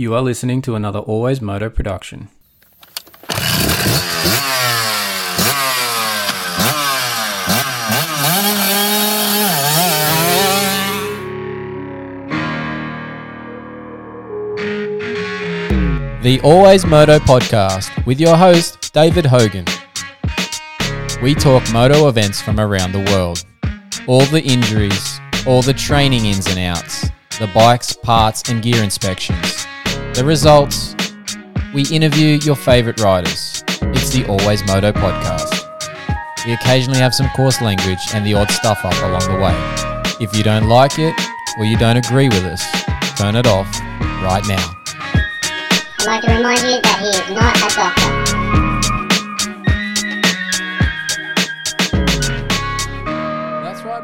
You are listening to another Always Moto production. The Always Moto podcast with your host, David Hogan. We talk moto events from around the world. All the injuries, all the training ins and outs, the bikes, parts, and gear inspections. The results, we interview your favourite riders. It's the Always Moto podcast. We occasionally have some coarse language and the odd stuff up along the way. If you don't like it or you don't agree with us, turn it off right now. I'd like to remind you that he is not a doctor.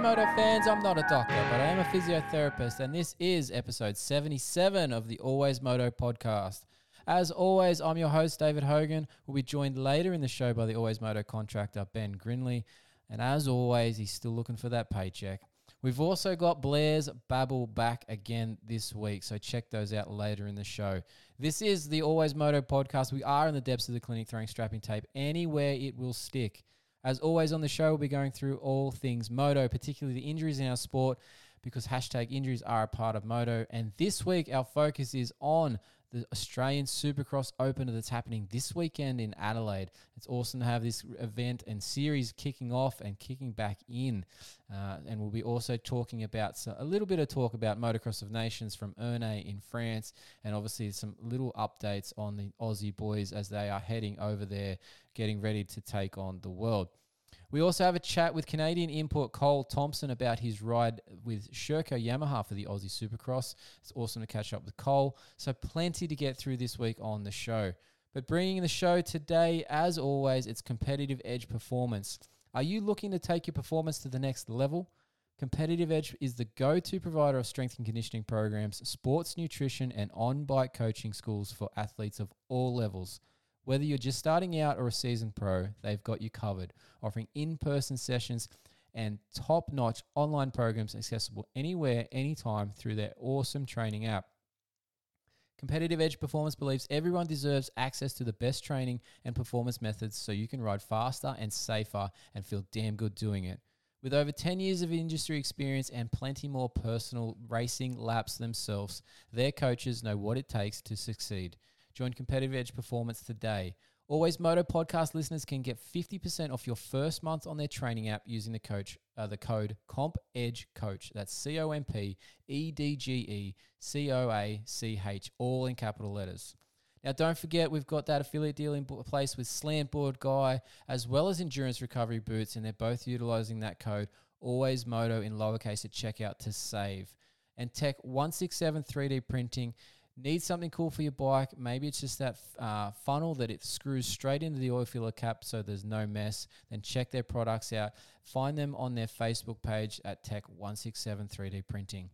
Moto fans. I'm not a doctor, but I am a physiotherapist, and this is episode 77 of the Always Moto podcast. As always, I'm your host, David Hogan. We'll be joined later in the show by the Always Moto contractor, Ben Grinly. And as always, he's still looking for that paycheck. We've also got Blair's Babble back again this week, so check those out later in the show. This is the Always Moto podcast. We are in the depths of the clinic throwing strapping tape anywhere it will stick. As always on the show, we'll be going through all things moto, particularly the injuries in our sport, because hashtag injuries are a part of moto. And this week, our focus is on the Australian Supercross Open that's happening this weekend in Adelaide. It's awesome to have this event and series kicking off and kicking back in. Uh, and we'll be also talking about so a little bit of talk about Motocross of Nations from Ernée in France, and obviously some little updates on the Aussie boys as they are heading over there, getting ready to take on the world. We also have a chat with Canadian import Cole Thompson about his ride with Serco Yamaha for the Aussie Supercross. It's awesome to catch up with Cole. So, plenty to get through this week on the show. But bringing the show today, as always, it's Competitive Edge Performance. Are you looking to take your performance to the next level? Competitive Edge is the go to provider of strength and conditioning programs, sports nutrition, and on bike coaching schools for athletes of all levels. Whether you're just starting out or a seasoned pro, they've got you covered, offering in person sessions and top notch online programs accessible anywhere, anytime through their awesome training app. Competitive Edge Performance believes everyone deserves access to the best training and performance methods so you can ride faster and safer and feel damn good doing it. With over 10 years of industry experience and plenty more personal racing laps themselves, their coaches know what it takes to succeed. Join Competitive Edge Performance today. Always Moto podcast listeners can get 50% off your first month on their training app using the coach uh, the code Comp Edge Coach. That's C O M P E D G E C O A C H all in capital letters. Now, don't forget, we've got that affiliate deal in place with Slant Board Guy as well as Endurance Recovery Boots, and they're both utilizing that code Always Moto in lowercase at checkout to save. And Tech 167 3D printing need something cool for your bike, maybe it's just that uh, funnel that it screws straight into the oil filler cap so there's no mess, then check their products out. Find them on their Facebook page at Tech167 3D Printing.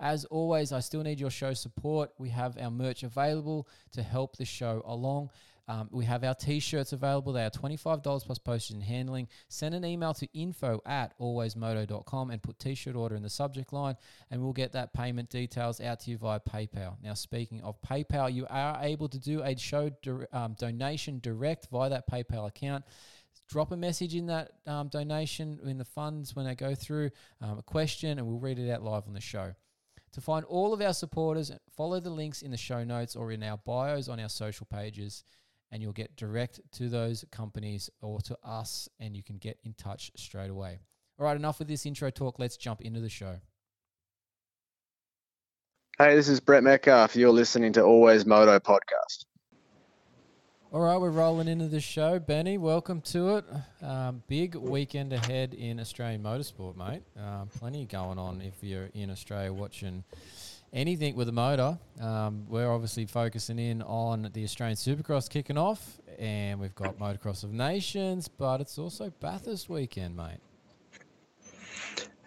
As always, I still need your show support. We have our merch available to help the show along. Um, we have our t-shirts available. They are $25 plus postage and handling. Send an email to info at alwaysmoto.com and put t-shirt order in the subject line and we'll get that payment details out to you via PayPal. Now, speaking of PayPal, you are able to do a show um, donation direct via that PayPal account drop a message in that um, donation in the funds when they go through um, a question and we'll read it out live on the show. To find all of our supporters, follow the links in the show notes or in our bios on our social pages, and you'll get direct to those companies or to us, and you can get in touch straight away. All right, enough with this intro talk. Let's jump into the show. Hey, this is Brett Metcalf. You're listening to Always Moto podcast. All right, we're rolling into the show. Benny, welcome to it. Um, big weekend ahead in Australian motorsport, mate. Um, plenty going on if you're in Australia watching anything with a motor. Um, we're obviously focusing in on the Australian Supercross kicking off, and we've got Motocross of Nations, but it's also Bathurst weekend, mate.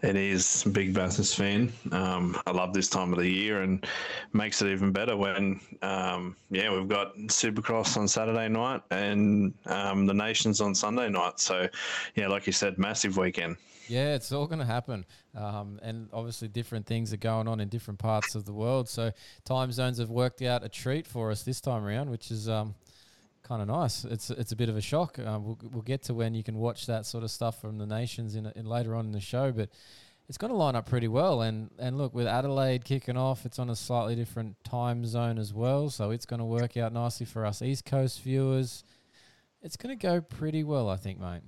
It is big Bathurst fan. Um, I love this time of the year and makes it even better when, um, yeah, we've got Supercross on Saturday night and um, the Nations on Sunday night. So, yeah, like you said, massive weekend. Yeah, it's all going to happen. Um, and obviously, different things are going on in different parts of the world. So, time zones have worked out a treat for us this time around, which is um, kind of nice. It's it's a bit of a shock. Uh, we'll, we'll get to when you can watch that sort of stuff from the nations in, in later on in the show, but it's going to line up pretty well. And and look, with Adelaide kicking off, it's on a slightly different time zone as well, so it's going to work out nicely for us East Coast viewers. It's going to go pretty well, I think, mate.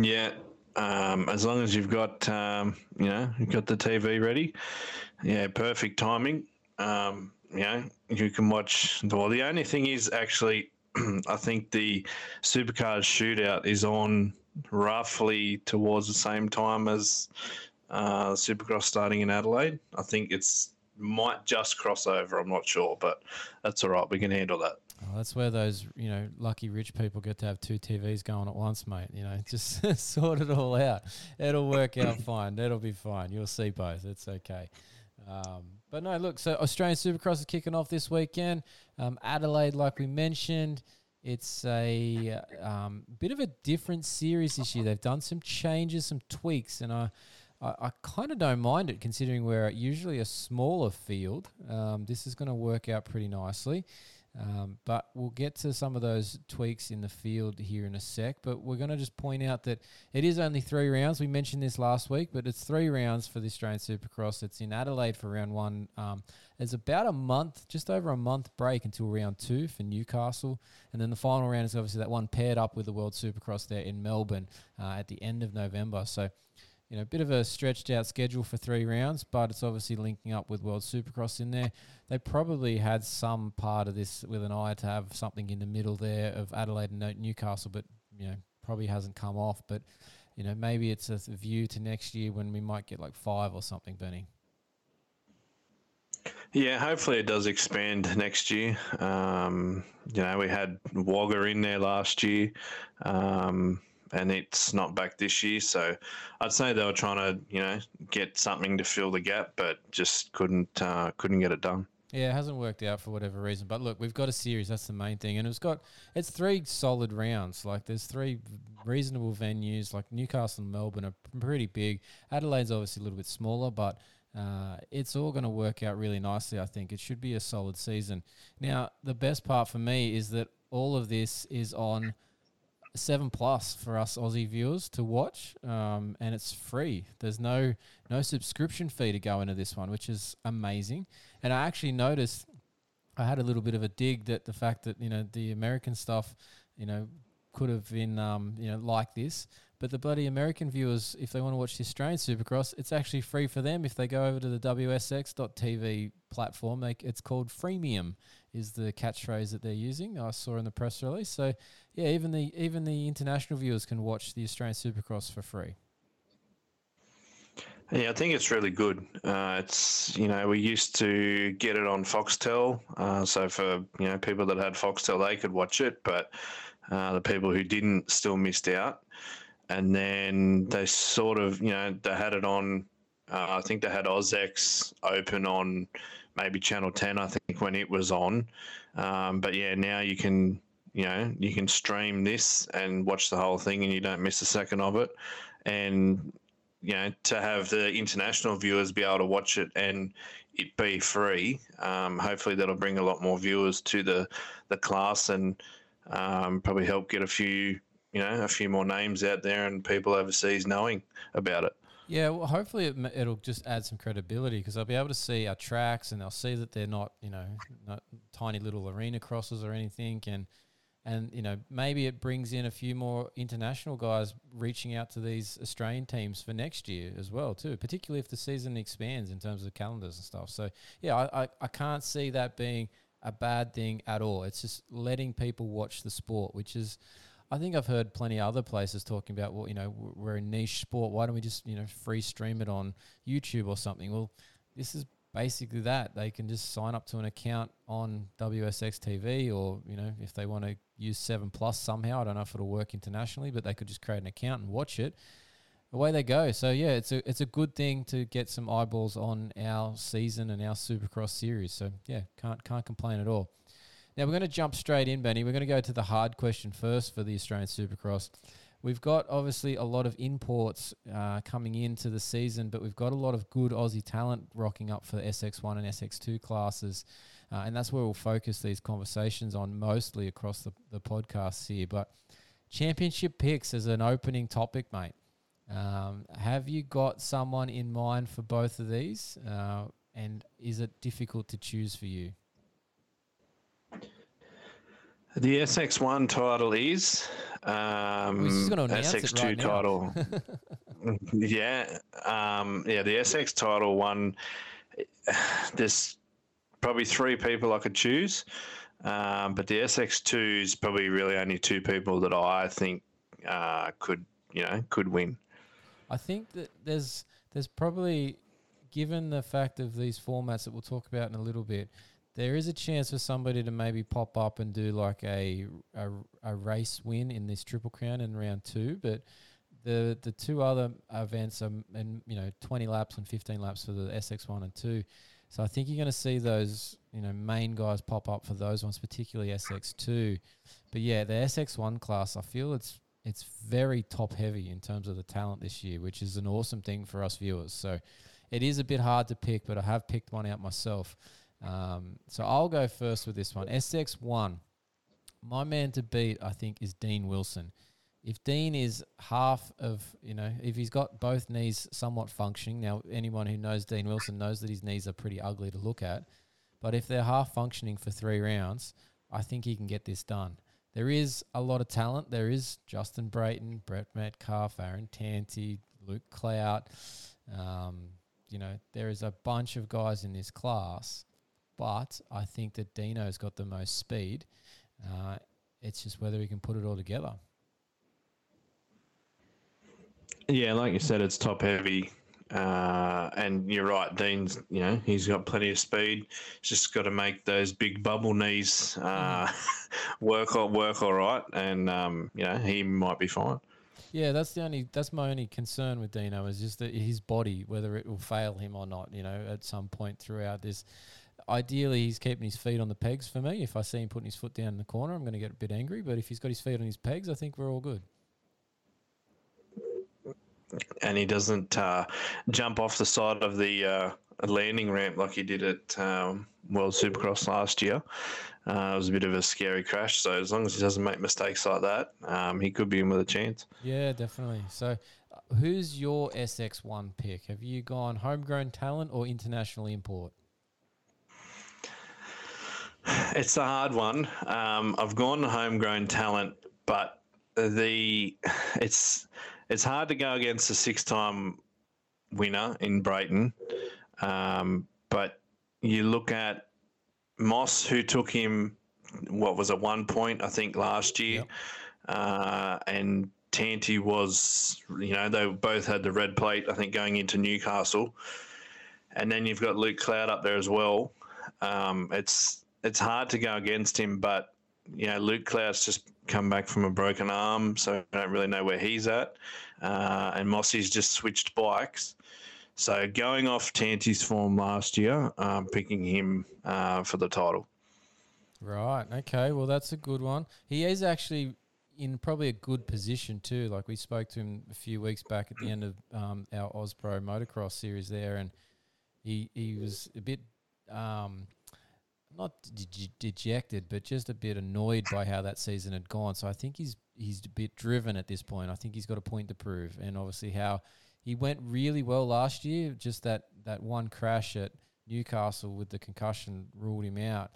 Yeah, um, as long as you've got um, you know you've got the TV ready, yeah, perfect timing. Um, you know you can watch. Well, the only thing is actually, I think the Supercars shootout is on roughly towards the same time as uh, Supercross starting in Adelaide. I think it's might just cross over. I'm not sure, but that's all right. We can handle that. Oh, that's where those you know lucky rich people get to have two TVs going at once, mate. You know, just sort it all out. It'll work out fine. That'll be fine. You'll see both. It's okay. Um, but no, look. So Australian Supercross is kicking off this weekend. Um, Adelaide, like we mentioned, it's a um, bit of a different series this year. They've done some changes, some tweaks, and I. I, I kind of don't mind it considering we're usually a smaller field. Um, this is going to work out pretty nicely. Um, but we'll get to some of those tweaks in the field here in a sec. But we're going to just point out that it is only three rounds. We mentioned this last week, but it's three rounds for the Australian Supercross. It's in Adelaide for round one. Um, there's about a month, just over a month break until round two for Newcastle. And then the final round is obviously that one paired up with the World Supercross there in Melbourne uh, at the end of November. So you know, a bit of a stretched out schedule for three rounds, but it's obviously linking up with World Supercross in there. They probably had some part of this with an eye to have something in the middle there of Adelaide and Newcastle, but you know, probably hasn't come off. But you know, maybe it's a view to next year when we might get like five or something, Benny. Yeah, hopefully it does expand next year. Um, you know, we had Wagga in there last year. Um, and it's not back this year. So I'd say they were trying to, you know, get something to fill the gap, but just couldn't uh, couldn't get it done. Yeah, it hasn't worked out for whatever reason. But look, we've got a series. That's the main thing, and it's got it's three solid rounds. Like there's three reasonable venues. Like Newcastle and Melbourne are pretty big. Adelaide's obviously a little bit smaller, but uh, it's all going to work out really nicely. I think it should be a solid season. Now, the best part for me is that all of this is on seven plus for us Aussie viewers to watch, um, and it's free. There's no no subscription fee to go into this one, which is amazing. And I actually noticed I had a little bit of a dig that the fact that you know the American stuff, you know, could have been um, you know like this, but the bloody American viewers, if they want to watch the Australian Supercross, it's actually free for them if they go over to the WSX.tv platform. They, it's called Freemium, is the catchphrase that they're using. I saw in the press release. So yeah, even the even the international viewers can watch the Australian Supercross for free. Yeah, I think it's really good. Uh, it's you know we used to get it on Foxtel, uh, so for you know people that had Foxtel they could watch it, but uh, the people who didn't still missed out and then they sort of, you know, they had it on. Uh, I think they had AUS-X open on maybe Channel Ten. I think when it was on, um, but yeah, now you can, you know, you can stream this and watch the whole thing, and you don't miss a second of it. And you know, to have the international viewers be able to watch it and it be free, um, hopefully that'll bring a lot more viewers to the the class and um, probably help get a few you know a few more names out there and people overseas knowing about it. Yeah, well, hopefully it, it'll just add some credibility because they'll be able to see our tracks and they'll see that they're not, you know, not tiny little arena crosses or anything, and and you know maybe it brings in a few more international guys reaching out to these Australian teams for next year as well too, particularly if the season expands in terms of calendars and stuff. So yeah, I, I, I can't see that being a bad thing at all. It's just letting people watch the sport, which is I think I've heard plenty of other places talking about, well, you know, we're a niche sport. Why don't we just, you know, free stream it on YouTube or something? Well, this is basically that. They can just sign up to an account on WSX TV or, you know, if they want to use 7 Plus somehow, I don't know if it'll work internationally, but they could just create an account and watch it. away they go. So yeah, it's a it's a good thing to get some eyeballs on our season and our Supercross series. So yeah, can't can't complain at all. Now we're going to jump straight in, Benny. We're going to go to the hard question first for the Australian Supercross. We've got obviously a lot of imports uh, coming into the season, but we've got a lot of good Aussie talent rocking up for the SX1 and SX2 classes. Uh, and that's where we'll focus these conversations on mostly across the, the podcasts here. But championship picks as an opening topic, mate. Um, have you got someone in mind for both of these? Uh, and is it difficult to choose for you? The SX1 title is um, it SX2 right title. yeah, um, yeah. The SX title one. There's probably three people I could choose, um, but the SX2 is probably really only two people that I think uh, could you know could win. I think that there's there's probably given the fact of these formats that we'll talk about in a little bit, there is a chance for somebody to maybe pop up and do like a a, a race win in this triple crown in round two, but the the two other events are and you know 20 laps and 15 laps for the SX1 and 2. So I think you're going to see those you know main guys pop up for those ones, particularly SX2. But yeah, the SX1 class, I feel it's it's very top heavy in terms of the talent this year, which is an awesome thing for us viewers. So it is a bit hard to pick, but I have picked one out myself. Um, so I'll go first with this one. SX1. My man to beat, I think, is Dean Wilson. If Dean is half of, you know, if he's got both knees somewhat functioning, now anyone who knows Dean Wilson knows that his knees are pretty ugly to look at, but if they're half functioning for three rounds, I think he can get this done. There is a lot of talent. There is Justin Brayton, Brett Metcalf, Aaron Tanti, Luke Clout. Um, you know, there is a bunch of guys in this class, but I think that Dino's got the most speed. Uh, it's just whether he can put it all together. Yeah, like you said, it's top heavy. Uh, and you're right, Dean's, you know, he's got plenty of speed. He's just got to make those big bubble knees uh, work or work all right. And, um, you know, he might be fine. Yeah, that's the only that's my only concern with Dino is just that his body, whether it will fail him or not, you know, at some point throughout this. Ideally, he's keeping his feet on the pegs for me. If I see him putting his foot down in the corner, I'm going to get a bit angry. But if he's got his feet on his pegs, I think we're all good. And he doesn't uh, jump off the side of the uh, landing ramp like he did at um, World Supercross last year. Uh, it was a bit of a scary crash. So as long as he doesn't make mistakes like that, um, he could be in with a chance. Yeah, definitely. So, uh, who's your SX1 pick? Have you gone homegrown talent or international import? It's a hard one. Um, I've gone homegrown talent, but the it's it's hard to go against a six-time winner in Brayton. Um, but you look at Moss, who took him, what was it, one point I think last year, Yep. uh, and Tanti was, you know, they both had the red plate I think going into Newcastle, and then you've got Luke Clout up there as well. Um, it's it's hard to go against him, but you know Luke Clout's just come back from a broken arm, so I don't really know where he's at. Uh, and Mossy's just switched bikes. So going off Tanti's form last year, um, picking him uh, for the title. Right. Okay. Well, that's a good one. He is actually in probably a good position too. Like we spoke to him a few weeks back at the end of um, our Ospro motocross series there, and he he was a bit um, not de- dejected, but just a bit annoyed by how that season had gone. So I think he's he's a bit driven at this point. I think he's got a point to prove, and obviously how he went really well last year. Just that that one crash at Newcastle with the concussion ruled him out.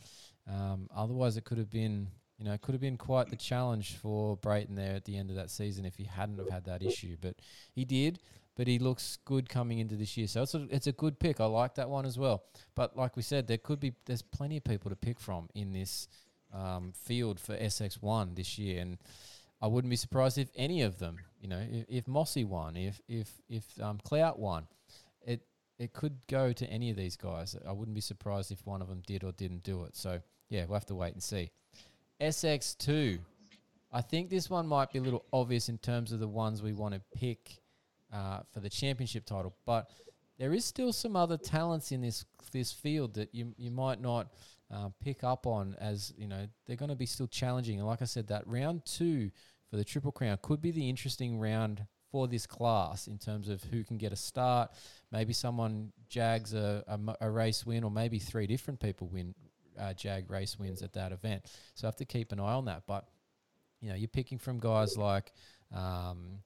Um, otherwise, it could have been, you know, it could have been quite the challenge for Brayton there at the end of that season if he hadn't have had that issue. But he did. But he looks good coming into this year, so it's a, it's a good pick. I like that one as well. But like we said, there could be there's plenty of people to pick from in this um, field for SX1 this year, and I wouldn't be surprised if any of them, you know, if, if Mossy won, if if if um, Clout won, it it could go to any of these guys. I wouldn't be surprised if one of them did or didn't do it. So yeah, we'll have to wait and see. SX2, I think this one might be a little obvious in terms of the ones we want to pick. Uh, for the championship title. But there is still some other talents in this this field that you you might not uh, pick up on as you know they're going to be still challenging. And like I said, that round two for the Triple Crown could be the interesting round for this class in terms of who can get a start. Maybe someone jags a, a, a race win, or maybe three different people win uh, jag race wins at that event. So I have to keep an eye on that. But you know, you're picking from guys like. Um,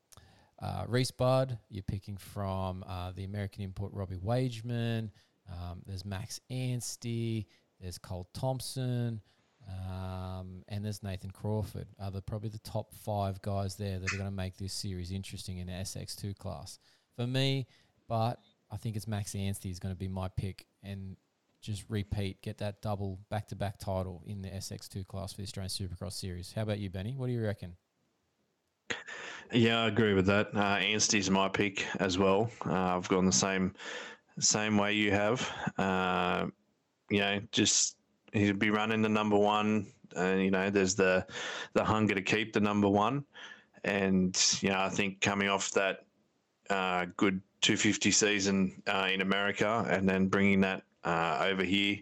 uh, Rhys Budd, you're picking from uh, the American import Robbie Wageman. Um, there's Max Anstey. There's Cole Thompson. Um, and there's Nathan Crawford. Are the probably the top five guys there that are going to make this series interesting in the SX2 class for me. But I think it's Max Anstey is going to be my pick and just repeat, get that double back to back title in the SX2 class for the Australian Supercross series. How about you, Benny? What do you reckon? Yeah, I agree with that. Uh, Anstey's my pick as well. Uh, I've gone the same same way you have. Uh, you know, just he'd be running the number one. And you know, there's the the hunger to keep the number one, and you know, I think coming off that uh, good 250 season uh, in America, and then bringing that uh, over here,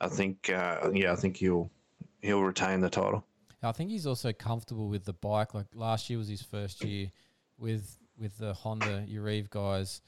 I think uh, yeah, I think he'll he'll retain the title. I think he's also comfortable with the bike. Like last year was his first year with with the Honda Urive guys.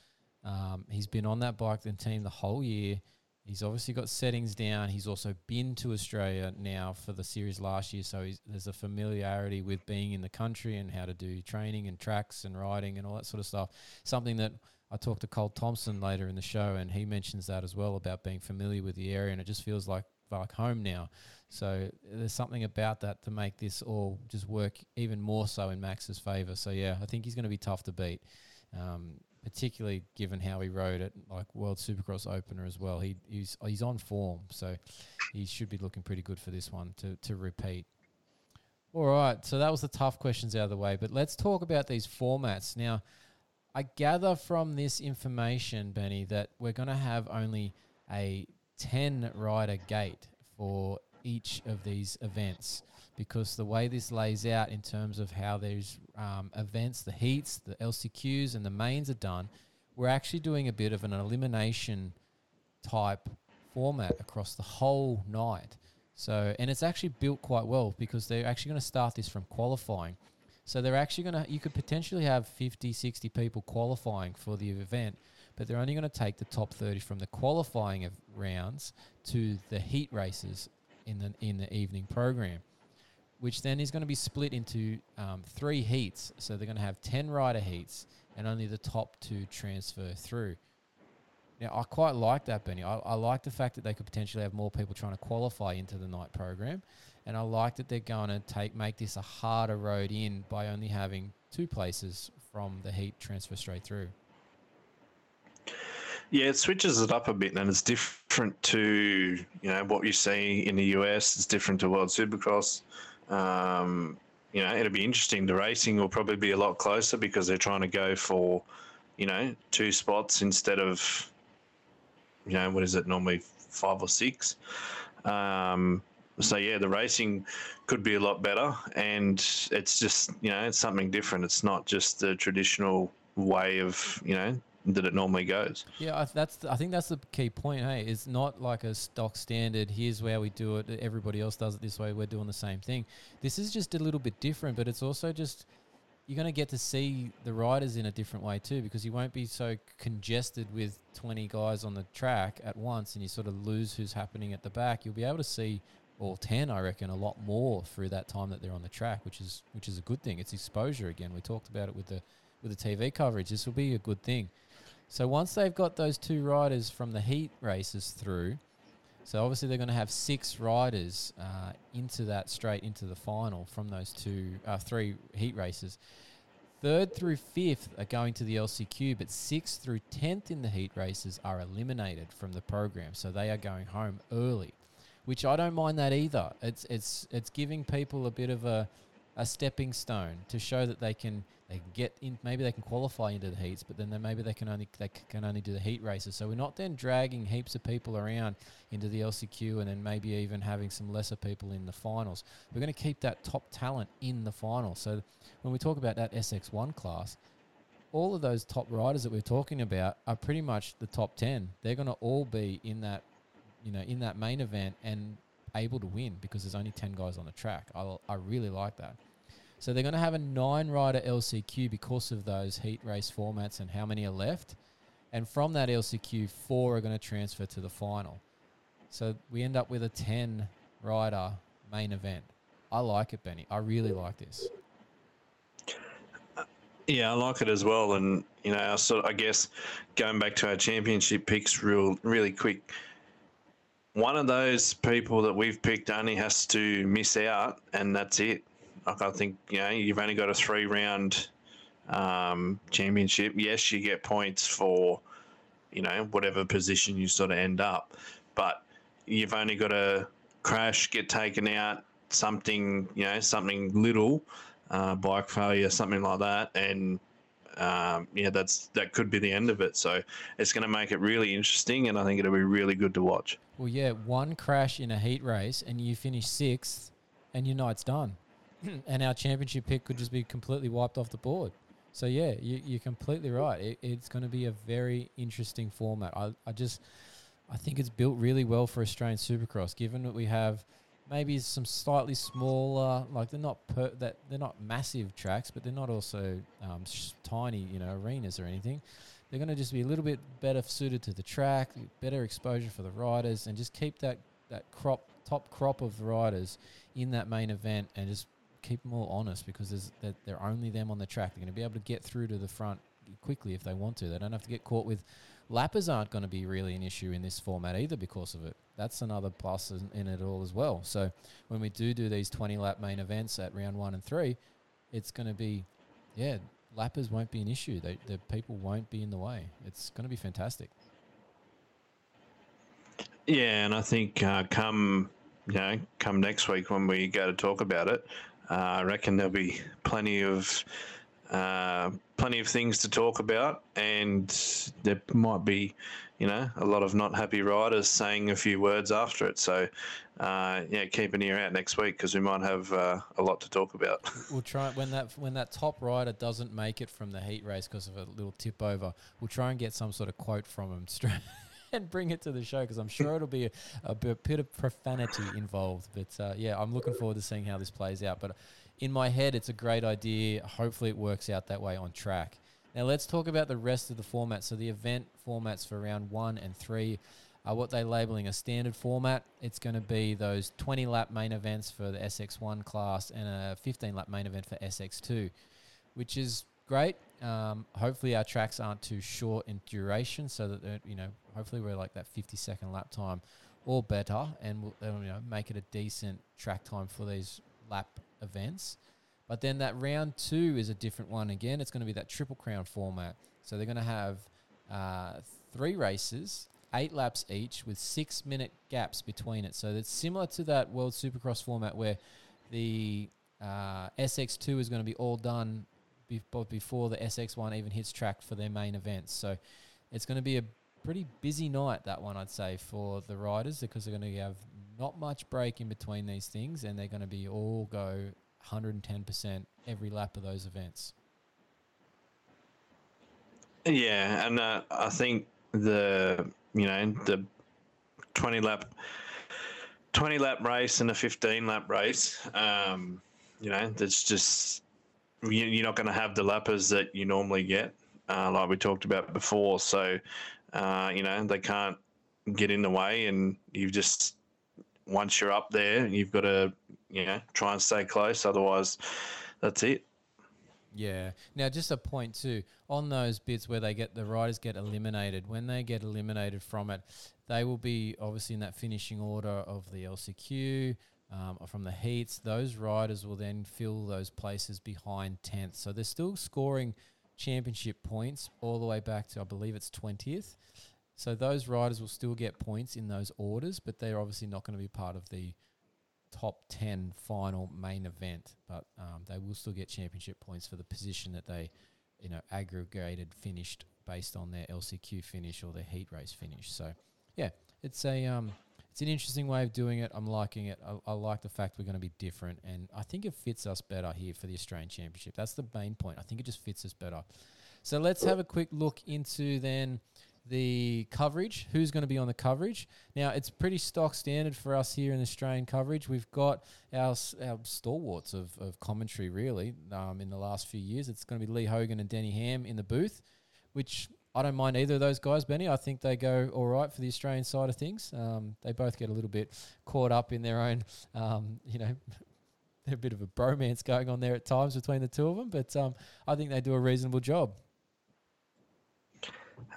Um, he's been on that bike and team the whole year. He's obviously got settings down. He's also been to Australia now for the series last year, so there's a familiarity with being in the country and how to do training and tracks and riding and all that sort of stuff. Something that I talked to Cole Thompson later in the show, and he mentions that as well about being familiar with the area, and it just feels like like home now. So there's something about that to make this all just work even more so in Max's favour. So yeah, I think he's going to be tough to beat, um, particularly given how he rode it, like World Supercross opener as well. He he's he's on form, so he should be looking pretty good for this one to to repeat. All right, so that was the tough questions out of the way, but let's talk about these formats now. I gather from this information, Benny, that we're going to have only a 10 rider gate for each of these events because the way this lays out in terms of how these um, events, the heats, the LCQs, and the mains are done, we're actually doing a bit of an elimination type format across the whole night. So, and it's actually built quite well because they're actually going to start this from qualifying. So they're actually going to, you could potentially have 50, 60 people qualifying for the event, but they're only going to take the top 30 from the qualifying of rounds to the heat races in the in the evening program, which then is going to be split into um, three heats. So they're going to have 10 rider heats, and only the top two transfer through. Now, I quite like that, Benny. I, I like the fact that they could potentially have more people trying to qualify into the night program, and I like that they're going to take make this a harder road in by only having two places from the heat transfer straight through. Yeah, it switches it up a bit, and it's different to you know what you see in the US. It's different to World Supercross. Um, you know, it'll be interesting. The racing will probably be a lot closer because they're trying to go for you know two spots instead of you know what is it normally five or six. Um, so yeah, the racing could be a lot better, and it's just you know it's something different. It's not just the traditional way of you know that it normally goes. Yeah, that's the, I think that's the key point. Hey, it's not like a stock standard. Here's where we do it. Everybody else does it this way. We're doing the same thing. This is just a little bit different, but it's also just you're going to get to see the riders in a different way too, because you won't be so congested with 20 guys on the track at once, and you sort of lose who's happening at the back. You'll be able to see all 10, I reckon, a lot more through that time that they're on the track, which is which is a good thing. It's exposure again. We talked about it with the with the TV coverage. This will be a good thing. So once they've got those two riders from the heat races through, so obviously they're going to have six riders uh, into that straight into the final from those two, uh, three heat races. Third through fifth are going to the LCQ, but sixth through tenth in the heat races are eliminated from the program, so they are going home early, which I don't mind that either. It's it's it's giving people a bit of a a stepping stone to show that they can they can get in maybe they can qualify into the heats but then they, maybe they can only they can only do the heat races so we're not then dragging heaps of people around into the LCQ and then maybe even having some lesser people in the finals we're going to keep that top talent in the final so when we talk about that SX1 class all of those top riders that we're talking about are pretty much the top 10. They're going to all be in that, you know, in that main event and able to win because there's only 10 guys on the track. I, I really like that. So they're going to have a nine rider LCQ because of those heat race formats and how many are left. And from that LCQ, four are going to transfer to the final. So we end up with a 10 rider main event. I like it, Benny. I really like this. Yeah, I like it as well. And you know, I sort I guess going back to our championship picks, real really quick. One of those people that we've picked only has to miss out, and that's it. Like I think you know, you've only got a three round um, championship. Yes, you get points for you know whatever position you sort of end up, but you've only got to crash, get taken out, something you know, something little uh, bike failure, something like that, and um, yeah, that's that could be the end of it. So it's going to make it really interesting, and I think it'll be really good to watch. Well, yeah, one crash in a heat race and you finish sixth, and your night's done, and our championship pick could just be completely wiped off the board. So yeah, you, you're completely right. It, it's going to be a very interesting format. I, I just, I think it's built really well for Australian Supercross, given that we have maybe some slightly smaller, like they're not per, that they're not massive tracks, but they're not also um, sh- tiny, you know, arenas or anything. They're going to just be a little bit better suited to the track, better exposure for the riders, and just keep that that crop top crop of riders in that main event, and just keep them all honest because there's that they're only them on the track. They're going to be able to get through to the front quickly if they want to. They don't have to get caught with lappers aren't going to be really an issue in this format either because of it. That's another plus in, in it all as well. So when we do do these 20 lap main events at round one and three, it's going to be, yeah, lappers won't be an issue. They, the people won't be in the way. It's going to be fantastic. Yeah, and I think uh, come you know come next week when we go to talk about it, I reckon there'll be plenty of uh, plenty of things to talk about, and there might be, you know, a lot of not happy riders saying a few words after it. So, uh, yeah, keep an ear out next week because we might have uh, a lot to talk about. We'll try when that when that top rider doesn't make it from the heat race because of a little tip over. We'll try and get some sort of quote from him straight. and bring it to the show because I'm sure it'll be a, a, bit of profanity involved. But uh, yeah, I'm looking forward to seeing how this plays out. But in my head, it's a great idea. Hopefully, it works out that way on track. Now, let's talk about the rest of the format. So, the event formats for round one and three are what they're labeling a standard format. It's going to be those 20 lap main events for the SX1 class and a 15 lap main event for SX2, which is great. Um, hopefully, our tracks aren't too short in duration, so that you know, hopefully, we're like that 50 second lap time or better, and we'll you know make it a decent track time for these lap events. But then that round two is a different one again. It's going to be that triple crown format. So they're going to have uh, three races, eight laps each, with six minute gaps between it. So it's similar to that World Supercross format where the uh, SX2 is going to be all done before the SX1 even hits track for their main events. So it's going to be a pretty busy night, that one, I'd say, for the riders because they're going to have not much break in between these things, and they're going to be all go 110% every lap of those events. Yeah, and uh, I think the you know the 20 lap 20 lap race and a 15 lap race, um, you know, that's just you're not going to have the lappers that you normally get, uh, like we talked about before. So, uh, you know, they can't get in the way, and you've just once you're up there, you've got to you know try and stay close. Otherwise, that's it. Yeah. Now, just a point too on those bits where they get the riders get eliminated. When they get eliminated from it, they will be obviously in that finishing order of the LCQ. Um, from the heats, those riders will then fill those places behind 10th. So they're still scoring championship points all the way back to, I believe it's 20th. So those riders will still get points in those orders, but they're obviously not going to be part of the top 10 final main event, but um, they will still get championship points for the position that they, you know, aggregated finished based on their LCQ finish or their heat race finish. So, yeah, it's a um, it's an interesting way of doing it. I'm liking it. I, I like the fact we're going to be different, and I think it fits us better here for the Australian Championship. That's the main point. I think it just fits us better. So let's have a quick look into then the coverage. Who's going to be on the coverage? Now it's pretty stock standard for us here in Australian coverage. We've got our our stalwarts of, of commentary really um, in the last few years. It's going to be Lee Hogan and Denny Ham in the booth, which I don't mind either of those guys, Benny. I think they go all right for the Australian side of things. Um, they both get a little bit caught up in their own, um, you know, a bit of a bromance going on there at times between the two of them. But um, I think they do a reasonable job.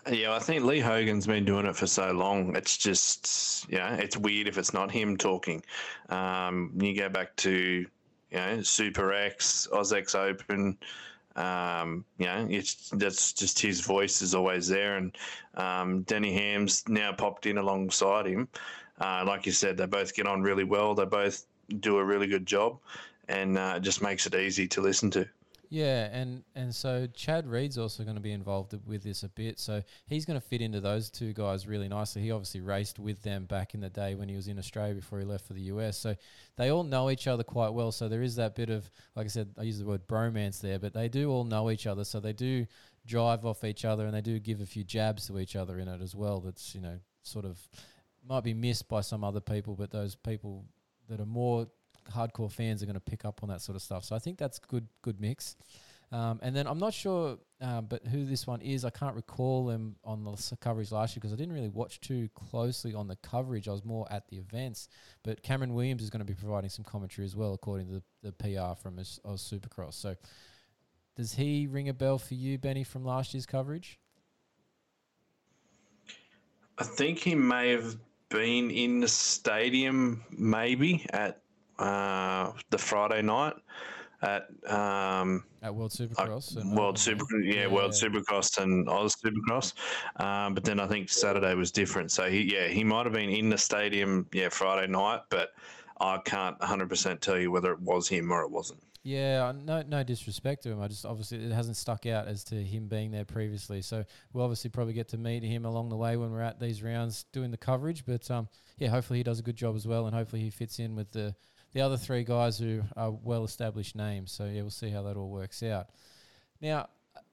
Yeah, I think Lee Hogan's been doing it for so long. It's just, you know, it's weird if it's not him talking. Um, you go back to, you know, Super X, AUS-X Open. Um, you know, it's that's just his voice is always there, and um, Denny Ham's now popped in alongside him. Uh, like you said, they both get on really well. They both do a really good job, and uh, it just makes it easy to listen to. Yeah, and and so Chad Reed's also going to be involved with this a bit. So he's going to fit into those two guys really nicely. He obviously raced with them back in the day when he was in Australia before he left for the US. So they all know each other quite well. So there is that bit of, like I said, I use the word bromance there, but they do all know each other. So they do drive off each other and they do give a few jabs to each other in it as well. That's you know sort of might be missed by some other people, but those people that are more hardcore fans are going to pick up on that sort of stuff. So I think that's good, good mix. Um, and then I'm not sure, um, but who this one is, I can't recall them on the coverage last year because I didn't really watch too closely on the coverage. I was more at the events. But Cameron Williams is going to be providing some commentary as well, according to the, the PR from Oz Supercross. So does he ring a bell for you, Benny, from last year's coverage? I think he may have been in the stadium, maybe at uh, the Friday night at um, At World uh, Supercross? and World Super, yeah? yeah, World Supercross and Oz Supercross. Um, but then I think Saturday was different. So he, yeah, he might have been in the stadium, yeah, Friday night, but I can't 100% tell you whether it was him or it wasn't. Yeah, uh, no, no disrespect to him. I just obviously it hasn't stuck out as to him being there previously. So we'll obviously probably get to meet him along the way when we're at these rounds doing the coverage. But um, yeah, hopefully he does a good job as well, and hopefully he fits in with the the other three guys who are well established names. So yeah, we'll see how that all works out. Now,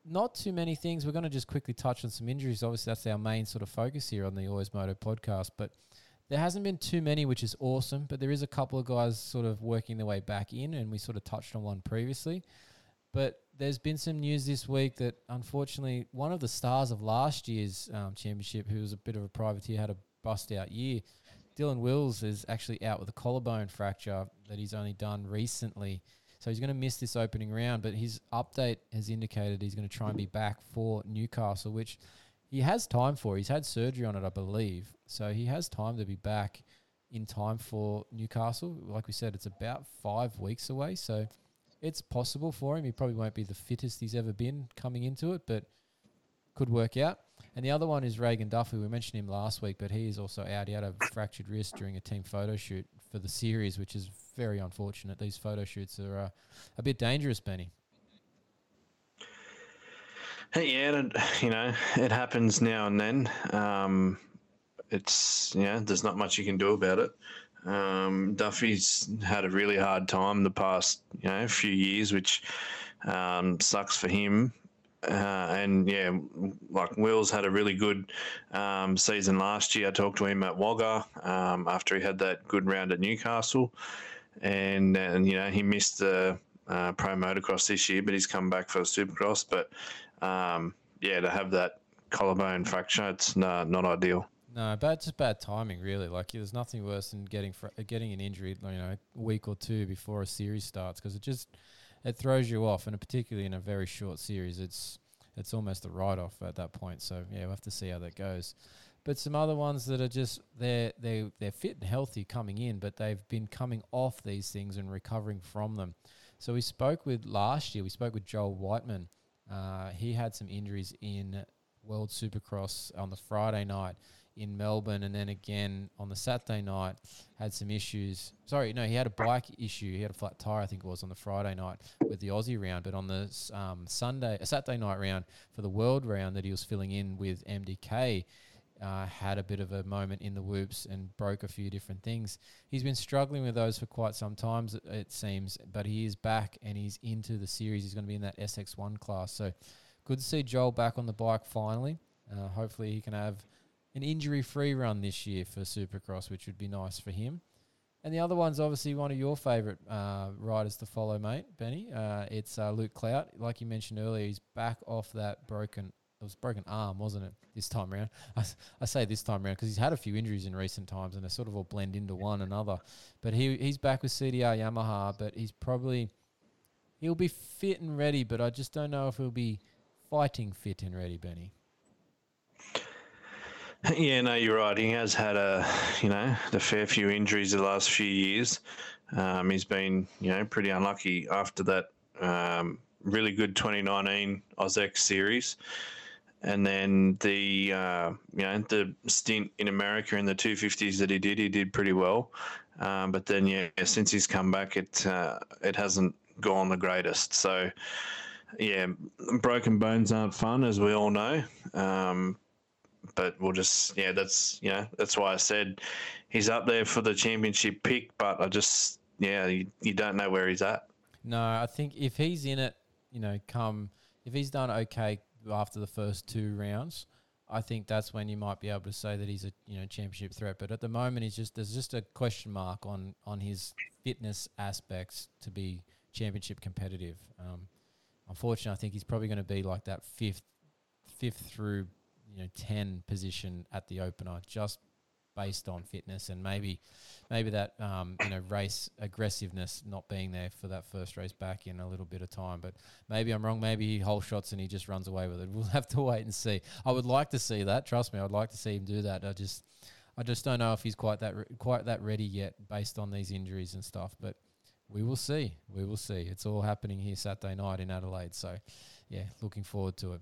not too many things. We're going to just quickly touch on some injuries. Obviously, that's our main sort of focus here on the Always Moto podcast. But there hasn't been too many, which is awesome. But there is a couple of guys sort of working their way back in, and we sort of touched on one previously. But there's been some news this week that unfortunately one of the stars of last year's um, championship, who was a bit of a privateer, had a bust out year. Dylan Wills is actually out with a collarbone fracture that he's only done recently. So he's going to miss this opening round, but his update has indicated he's going to try and be back for Newcastle, which he has time for. He's had surgery on it, I believe. So he has time to be back in time for Newcastle. Like we said, it's about five weeks away. So it's possible for him. He probably won't be the fittest he's ever been coming into it, but could work out. And the other one is Regan Duffy. We mentioned him last week, but he is also out. He had a fractured wrist during a team photo shoot for the series, which is very unfortunate. These photo shoots are uh, a bit dangerous, Benny. Yeah, and it, you know, it happens now and then. Um, it's, yeah, there's not much you can do about it. Um, Duffy's had a really hard time the past, you know, few years, which um, sucks for him. Uh, and yeah, like Will's had a really good um, season last year. I talked to him at Wagga um, after he had that good round at Newcastle, and and you know he missed the uh, pro motocross this year, but he's come back for Supercross. But um, yeah, to have that collarbone fracture, it's not ideal. No, bad, just bad timing, really. Like, there's nothing worse than getting fr- getting an injury, you know, a week or two before a series starts, because it just it throws you off, and particularly in a very short series, it's it's almost a write off at that point. So yeah, we'll have to see how that goes. But some other ones that are just they're they they're fit and healthy coming in, but they've been coming off these things and recovering from them. So we spoke with last year. We spoke with Joel Wightman. Uh, he had some injuries in World Supercross on the Friday night in Melbourne, and then again on the Saturday night had some issues. Sorry, no, he had a bike issue. He had a flat tire, I think it was, on the Friday night with the Aussie round. But on the um, Sunday, a Saturday night round for the World round that he was filling in with MDK, uh, had a bit of a moment in the whoops and broke a few different things. He's been struggling with those for quite some time, it seems, but he is back and he's into the series. He's going to be in that SX1 class. So good to see Joel back on the bike finally. Uh, hopefully, he can have an injury-free run this year for Supercross, which would be nice for him. And the other one's obviously one of your favourite uh, riders to follow, mate, Benny. Uh, it's uh, Luke Clout. Like you mentioned earlier, he's back off that broken. It was broken arm, wasn't it? This time around, I say this time around because he's had a few injuries in recent times, and they sort of all blend into one another. But he he's back with CDR Yamaha, but he's probably he'll be fit and ready. But I just don't know if he'll be fighting fit and ready, Benny. Yeah, no, you're right. He has had a, you know, a fair few injuries the last few years. Um, he's been, you know, pretty unlucky after that um, really good 2019 OzX series, and then the, uh, you know, the stint in America in the 250s that he did, he did pretty well. Um, but then, yeah, since he's come back, it uh, it hasn't gone the greatest. So, yeah, broken bones aren't fun, as we all know. Um, but we'll just yeah that's you know that's why i said he's up there for the championship pick but i just yeah you, you don't know where he's at No, I think if he's in it, you know, come if he's done okay after the first two rounds, I think that's when you might be able to say that he's a you know championship threat. But at the moment, he's just there's just a question mark on on his fitness aspects to be championship competitive. Um, unfortunately, I think he's probably going to be like that fifth fifth through you know ten position at the opener, just based on fitness and maybe maybe that um, you know race aggressiveness not being there for that first race back in a little bit of time. But maybe I'm wrong. Maybe he whole shots and he just runs away with it. We'll have to wait and see. I would like to see that. Trust me, I'd like to see him do that. I just I just don't know if he's quite that re- quite that ready yet, based on these injuries and stuff. But we will see. We will see. It's all happening here Saturday night in Adelaide. So yeah, looking forward to it.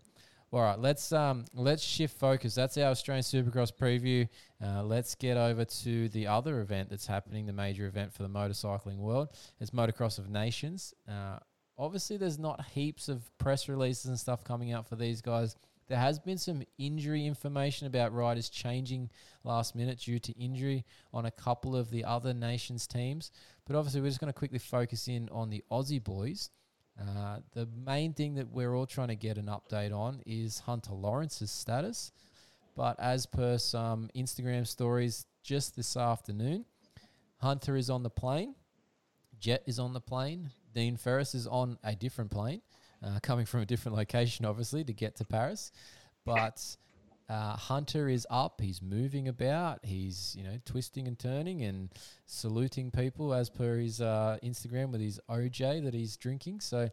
All right, let's um let's shift focus. That's our Australian Supercross preview. Uh, let's get over to the other event that's happening, the major event for the motorcycling world. It's Motocross of Nations. Uh, obviously, there's not heaps of press releases and stuff coming out for these guys. There has been some injury information about riders changing last minute due to injury on a couple of the other nations teams. But obviously, we're just going to quickly focus in on the Aussie boys. Uh, the main thing that we're all trying to get an update on is Hunter Lawrence's status. But as per some Instagram stories just this afternoon, Hunter is on the plane, Jet is on the plane, Dean Ferris is on a different plane, uh, coming from a different location, obviously, to get to Paris. But uh, Hunter is up. He's moving about. He's you know twisting and turning and saluting people as per his uh, Instagram with his OJ that he's drinking. So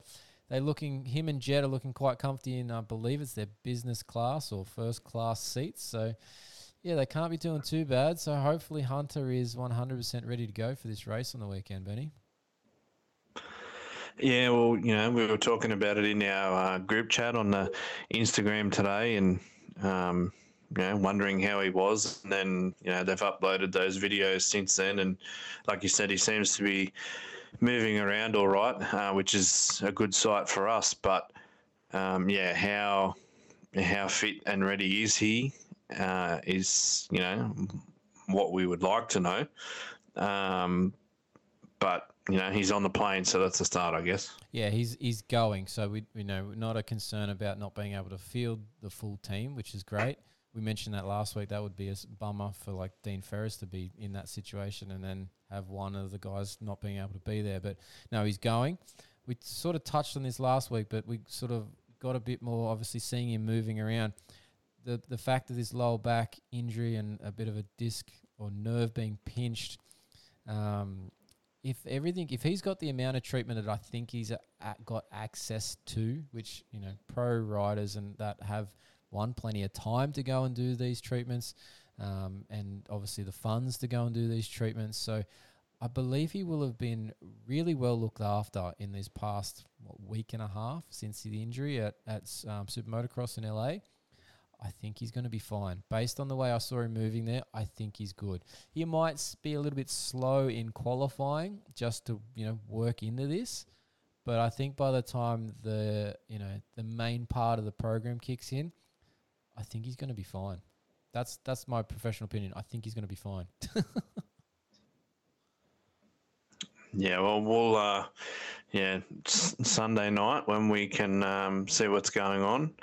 they're looking. Him and Jet are looking quite comfy in. I believe it's their business class or first class seats. So yeah, they can't be doing too bad. So hopefully Hunter is 100% ready to go for this race on the weekend, Benny. yeah well you know we were talking about it in our uh, group chat on the instagram today and um, you know wondering how he was. And then you know they've uploaded those videos since then. And like you said he seems to be moving around all right uh, which is a good sight for us. But um, yeah how how fit and ready is he uh, is you know what we would like to know. Um, but you know he's on the plane so that's a start i guess Yeah, he's he's going. So we you know not a concern about not being able to field the full team, which is great. We mentioned that last week. That would be a bummer for like Dean Ferris to be in that situation and then have one of the guys not being able to be there. But no, he's going. We sort of touched on this last week, but we sort of got a bit more obviously seeing him moving around. The the fact of this lower back injury and a bit of a disc or nerve being pinched. Um, if everything, if he's got the amount of treatment that I think he's a, a- got access to, which you know pro riders and that have one plenty of time to go and do these treatments, um, and obviously the funds to go and do these treatments. So I believe he will have been really well looked after in this past what, week and a half since the injury at at um, Super Motocross in LA. I think he's going to be fine. Based on the way I saw him moving there, I think he's good. He might be a little bit slow in qualifying just to, you know, work into this. But I think by the time the, you know, the main part of the program kicks in, I think he's going to be fine. That's that's my professional opinion. I think he's going to be fine. Yeah, well, we'll uh, yeah, Sunday night when we can um, see what's going on.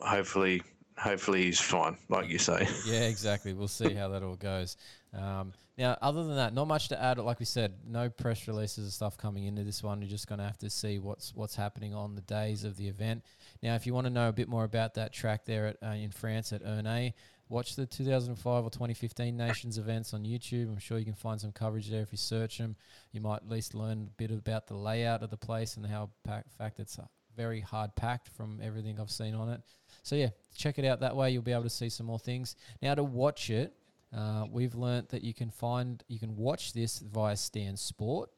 Hopefully, hopefully he's fine, like you say. Yeah, exactly. We'll see how that all goes. Um, now, other than that, not much to add. Like we said, no press releases and stuff coming into this one. You're just going to have to see what's what's happening on the days of the event. Now, if you want to know a bit more about that track there at, uh, in France at Ernée, watch the 2005 or 2015 Nations events on YouTube. I'm sure you can find some coverage there if you search them. You might at least learn a bit about the layout of the place and how pack, fact it's uh, very hard packed from everything I've seen on it. So yeah, check it out that way. You'll be able to see some more things. Now to watch it, uh, we've learnt that you can find you can watch this via Stan Sport.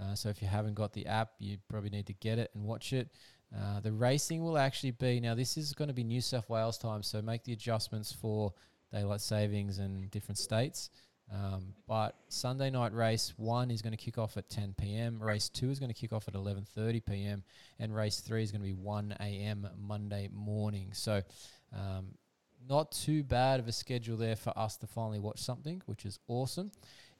Uh, so if you haven't got the app, you probably need to get it and watch it. Uh, the racing will actually be now. This is going to be New South Wales time, so make the adjustments for daylight savings and different states. Um, but Sunday night race one is going to kick off at 10 p.m. Race two is going to kick off at 11:30 p.m. and race three is going to be 1 a.m. Monday morning. So, um, not too bad of a schedule there for us to finally watch something, which is awesome.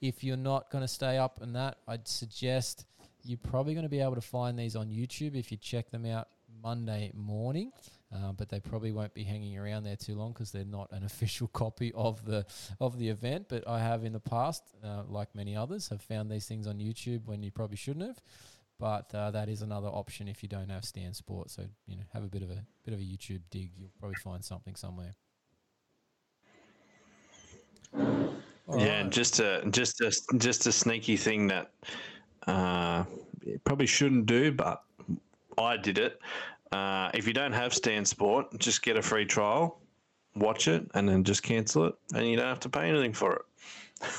If you're not going to stay up on that, I'd suggest you're probably going to be able to find these on YouTube if you check them out Monday morning. Uh, but they probably won't be hanging around there too long because they're not an official copy of the of the event. But I have in the past, uh, like many others, have found these things on YouTube when you probably shouldn't have. But uh, that is another option if you don't have Stan Sport. So you know, have a bit of a bit of a YouTube dig. You'll probably find something somewhere. All yeah, right. just a just a just a sneaky thing that uh, probably shouldn't do, but I did it. Uh, if you don't have Stan Sport, just get a free trial, watch it, and then just cancel it, and you don't have to pay anything for it.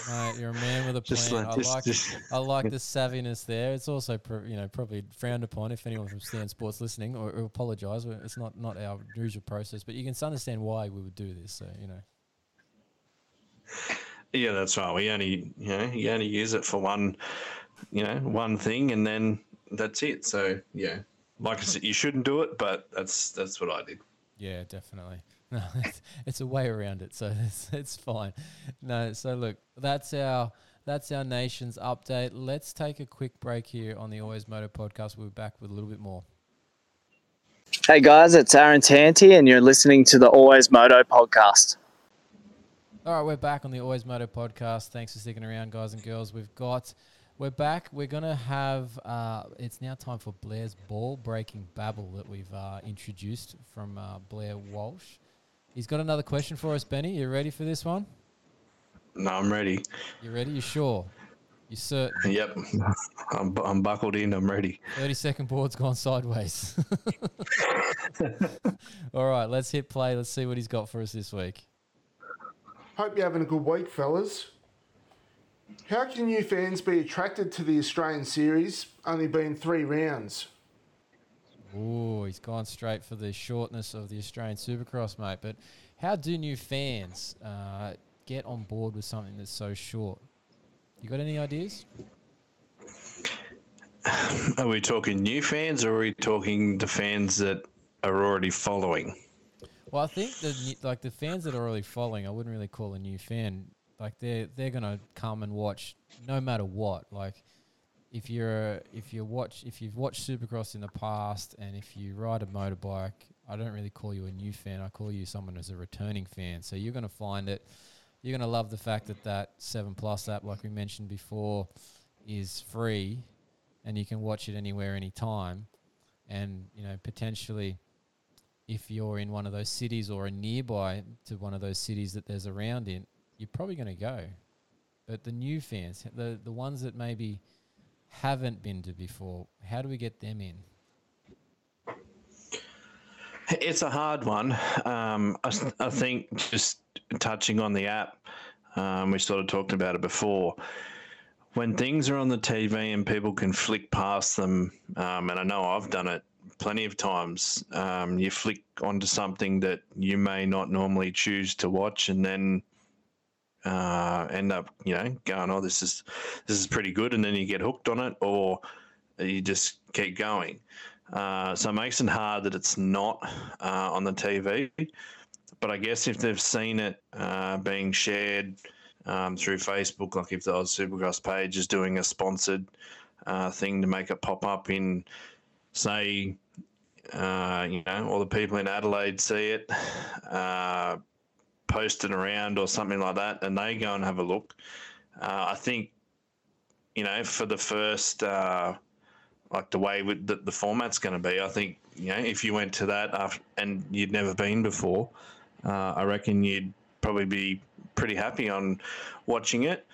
Mate, you're a man with a plan. I like- just- like just- I like the savviness there. It's also you know probably frowned upon if anyone from Stan Sports listening or, or apologise. It's not not our usual process, but you can understand why we would do this. So you know, Yeah, that's right. We only you know you only use it for one you know one thing, and then that's it. So yeah, like I said, you shouldn't do it, but that's that's what I did. yeah, definitely. No, it's, it's a way around it, so it's it's fine. No, so look, that's our that's our nation's update. Let's take a quick break here on the Always Moto podcast. We'll be back with a little bit more. Hey guys, it's Aaron Tanti, and you're listening to the Always Moto podcast. All right, we're back on the Always Moto podcast. Thanks for sticking around, guys and girls. We've got, we're back. We're gonna have. Uh, it's now time for Blair's ball breaking babble that we've uh, introduced from uh, Blair Walsh. He's got another question for us, Benny. You ready for this one? No, I'm ready. You ready? You sure? You certain? Yep, I'm, I'm buckled in. I'm ready. Thirty second board's gone sideways. All right, let's hit play. Let's see what he's got for us this week. Hope you're having a good week, fellas. How can new fans be attracted to the Australian series, only being three rounds? Ooh, he's gone straight for the shortness of the Australian Supercross, mate. But how do new fans uh, get on board with something that's so short? You got any ideas? Are we talking new fans, or are we talking the fans that are already following? Well, I think the new- like the fans that are already following, I wouldn't really call a new fan. Like they're they're gonna come and watch no matter what. Like if you're if you watch if you've watched Supercross in the past and if you ride a motorbike, I don't really call you a new fan. I call you someone as a returning fan. So you're gonna find it. You're gonna love the fact that that Seven Plus app, like we mentioned before, is free, and you can watch it anywhere, anytime, and you know potentially if you're in one of those cities or a nearby to one of those cities that there's around in, you're probably going to go. But the new fans, the the ones that maybe haven't been to before, how do we get them in? It's a hard one. Um, I, I think just touching on the app, um, we sort of talked about it before. When things are on the TV and people can flick past them, um, and I know I've done it plenty of times, um, you flick onto something that you may not normally choose to watch, and then uh, end up, you know, going, "Oh, this is this is pretty good," and then you get hooked on it, or you just keep going. Uh, so it makes it hard that it's not uh, on the TV. But I guess if they've seen it uh, being shared um, through Facebook, like if the Oz Supercross page is doing a sponsored uh, thing to make it pop up in, say, uh, you know, all the people in Adelaide see it, posted around or something like that, and they go and have a look. Uh, I think, you know, for the first, uh, like the way the, the format's going to be, I think, you know, if you went to that after, and you'd never been before, uh, I reckon you'd probably be pretty happy on watching it.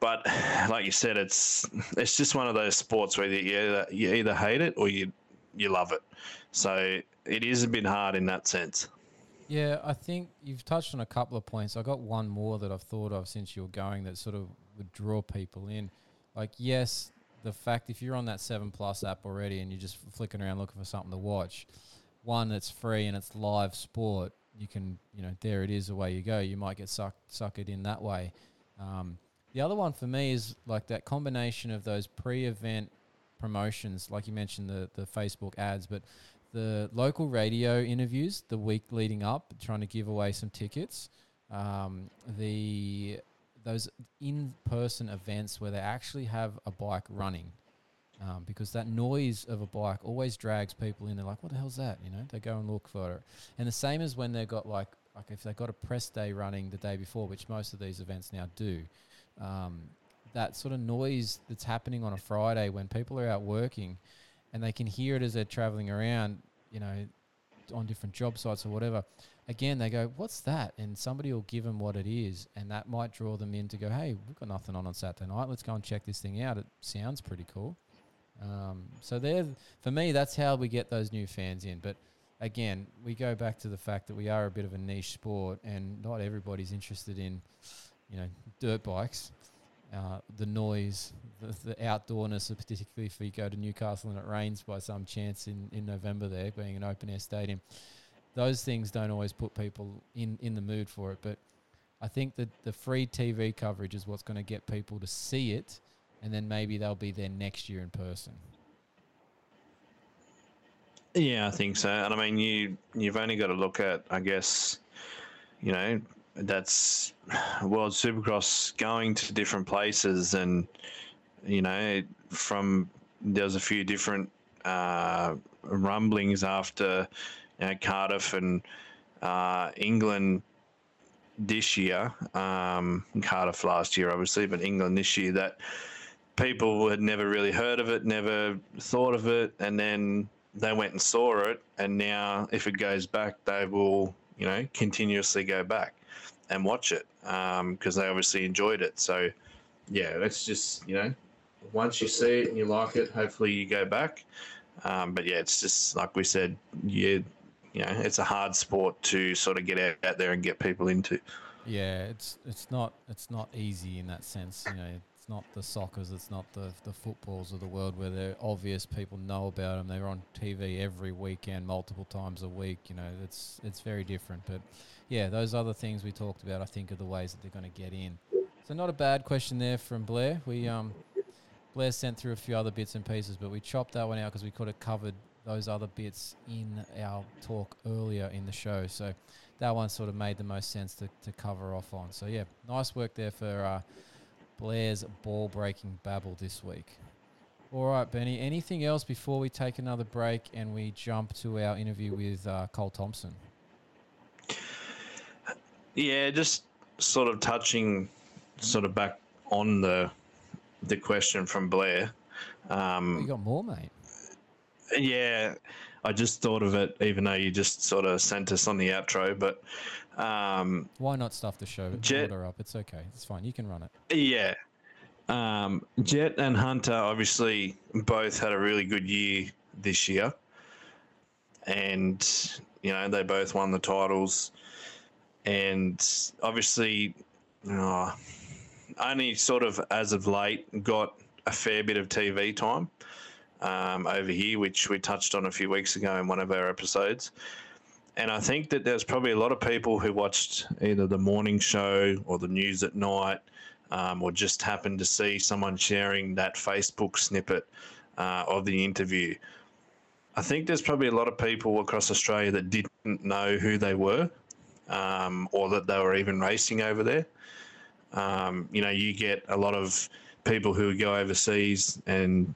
But like you said, it's it's just one of those sports where you either, you either hate it or you you love it. So it is a bit hard in that sense. Yeah, I think you've touched on a couple of points. I got one more that I've thought of since you were going that sort of would draw people in. Like, yes, the fact if you're on that Seven Plus app already and you're just flicking around looking for something to watch, one that's free and it's live sport, you can, you know, there it is, away you go. You might get sucked suckered in that way. Um, the other one for me is like that combination of those pre-event promotions, like you mentioned the the Facebook ads, but the local radio interviews the week leading up, trying to give away some tickets. Um, the those in-person events where they actually have a bike running, um, because that noise of a bike always drags people in. They're like, "What the hell's that?" You know, they go and look for it. And the same as when they've got like like if they've got a press day running the day before, which most of these events now do. Um, that sort of noise that's happening on a Friday when people are out working and they can hear it as they're traveling around, you know, on different job sites or whatever. Again, they go, "What's that?" And somebody will give them what it is, and that might draw them in to go, "Hey, we've got nothing on on Saturday night. Let's go and check this thing out. It sounds pretty cool." Um, so there, for me, that's how we get those new fans in. But again, we go back to the fact that we are a bit of a niche sport, and not everybody's interested in, you know, dirt bikes uh, the noise, the, the outdoorness, particularly if you go to Newcastle and it rains by some chance in, in November there, being an open air stadium. Those things don't always put people in, in the mood for it. But I think that the free TV coverage is what's going to get people to see it, and then maybe they'll be there next year in person. Yeah, I think so. And I mean, you you've only got to look at, I guess, you know, that's World Supercross going to different places, and you know, from there was a few different uh, rumblings after you know, Cardiff and uh, England this year, um, Cardiff last year, obviously, but England this year that people had never really heard of it, never thought of it, and then they went and saw it, and now if it goes back, they will, you know, continuously go back and watch it because um, they obviously enjoyed it. So, yeah, it's just you know, once you see it and you like it, hopefully you go back. Um, but yeah, it's just like we said, you you know, it's a hard sport to sort of get out, out there and get people into. Yeah, it's it's not it's not easy in that sense. You know, it's not the soccers, it's not the the footballs of the world where they're obvious. People know about them. They're on TV every weekend, multiple times a week. You know, it's it's very different. But yeah, those other things we talked about, I think, are the ways that they're going to get in. So not a bad question there from Blair. We um, Blair sent through a few other bits and pieces, but we chopped that one out because we could have covered those other bits in our talk earlier in the show. So that one sort of made the most sense to, to cover off on. So yeah, nice work there for uh, Blair's ball breaking babble this week. All right, Benny. Anything else before we take another break and we jump to our interview with uh, Cole Thompson? Yeah, just sort of touching, sort of back on the the question from Blair. Um, you got more, mate. Yeah, I just thought of it, even though you just sort of sent us on the outro. But um, why not stuff the show Jet, order up? It's okay. It's fine. You can run it. Yeah. Um, Jet and Hunter obviously both had a really good year this year, and you know they both won the titles and obviously, uh, only sort of as of late got a fair bit of TV time um, over here, which we touched on a few weeks ago in one of our episodes. And I think that there's probably a lot of people who watched either the morning show or the news at night, um, or just happened to see someone sharing that Facebook snippet uh, of the interview. I think there's probably a lot of people across Australia that didn't know who they were um, or that they were even racing over there. Um, you know, you get a lot of people who go overseas and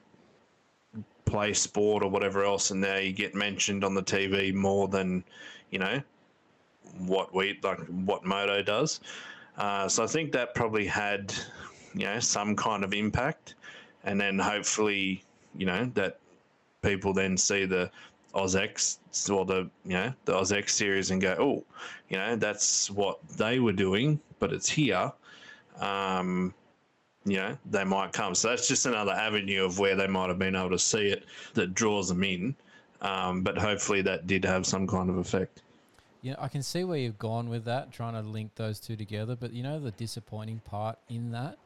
play sport or whatever else, and now you get mentioned on the TV more than, you know, what we like what Moto does. Uh, so I think that probably had, you know, some kind of impact, and then hopefully, you know, that people then see the OzX or the you know the OzX series and go, oh, you know, that's what they were doing, but it's here. Um, you know, they might come. So that's just another avenue of where they might have been able to see it that draws them in. Um, but hopefully that did have some kind of effect. Yeah, I can see where you've gone with that, trying to link those two together. But you know, the disappointing part in that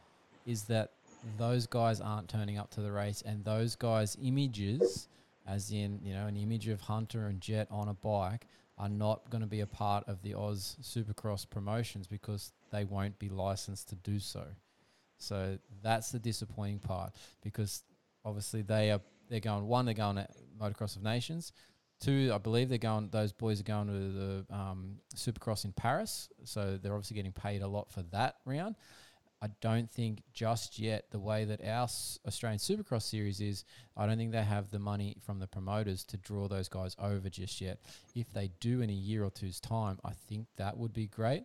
is that those guys aren't turning up to the race, and those guys' images, as in you know, an image of Hunter and Jet on a bike, are not going to be a part of the Oz Supercross promotions because they won't be licensed to do so. So that's the disappointing part because obviously they are they're going one they're going to Motocross of Nations, two I believe they're going those boys are going to the um, Supercross in Paris, so they're obviously getting paid a lot for that round. I don't think just yet the way that our Australian Supercross series is, I don't think they have the money from the promoters to draw those guys over just yet. If they do in a year or two's time, I think that would be great.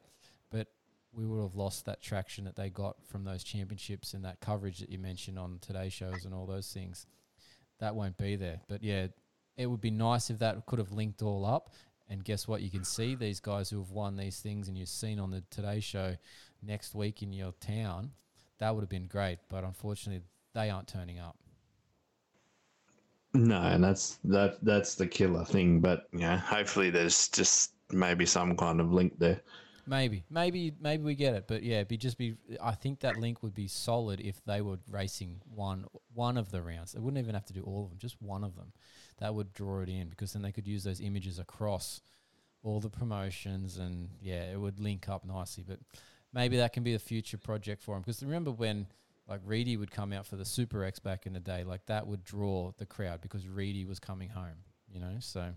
But we would have lost that traction that they got from those championships and that coverage that you mentioned on today's shows and all those things. That won't be there. But yeah, it would be nice if that could have linked all up. And guess what? You can see these guys who have won these things, and you've seen on the Today Show next week in your town. That would have been great, but unfortunately, they aren't turning up. No, and that's that that's the killer thing. But yeah, hopefully there's just maybe some kind of link there. Maybe, maybe, maybe we get it, but yeah, be just be. I think that link would be solid if they were racing one one of the rounds. They wouldn't even have to do all of them, just one of them. That would draw it in because then they could use those images across all the promotions, and yeah, it would link up nicely. But maybe that can be a future project for them because remember when like Reedy would come out for the Super X back in the day, like that would draw the crowd because Reedy was coming home, you know. So,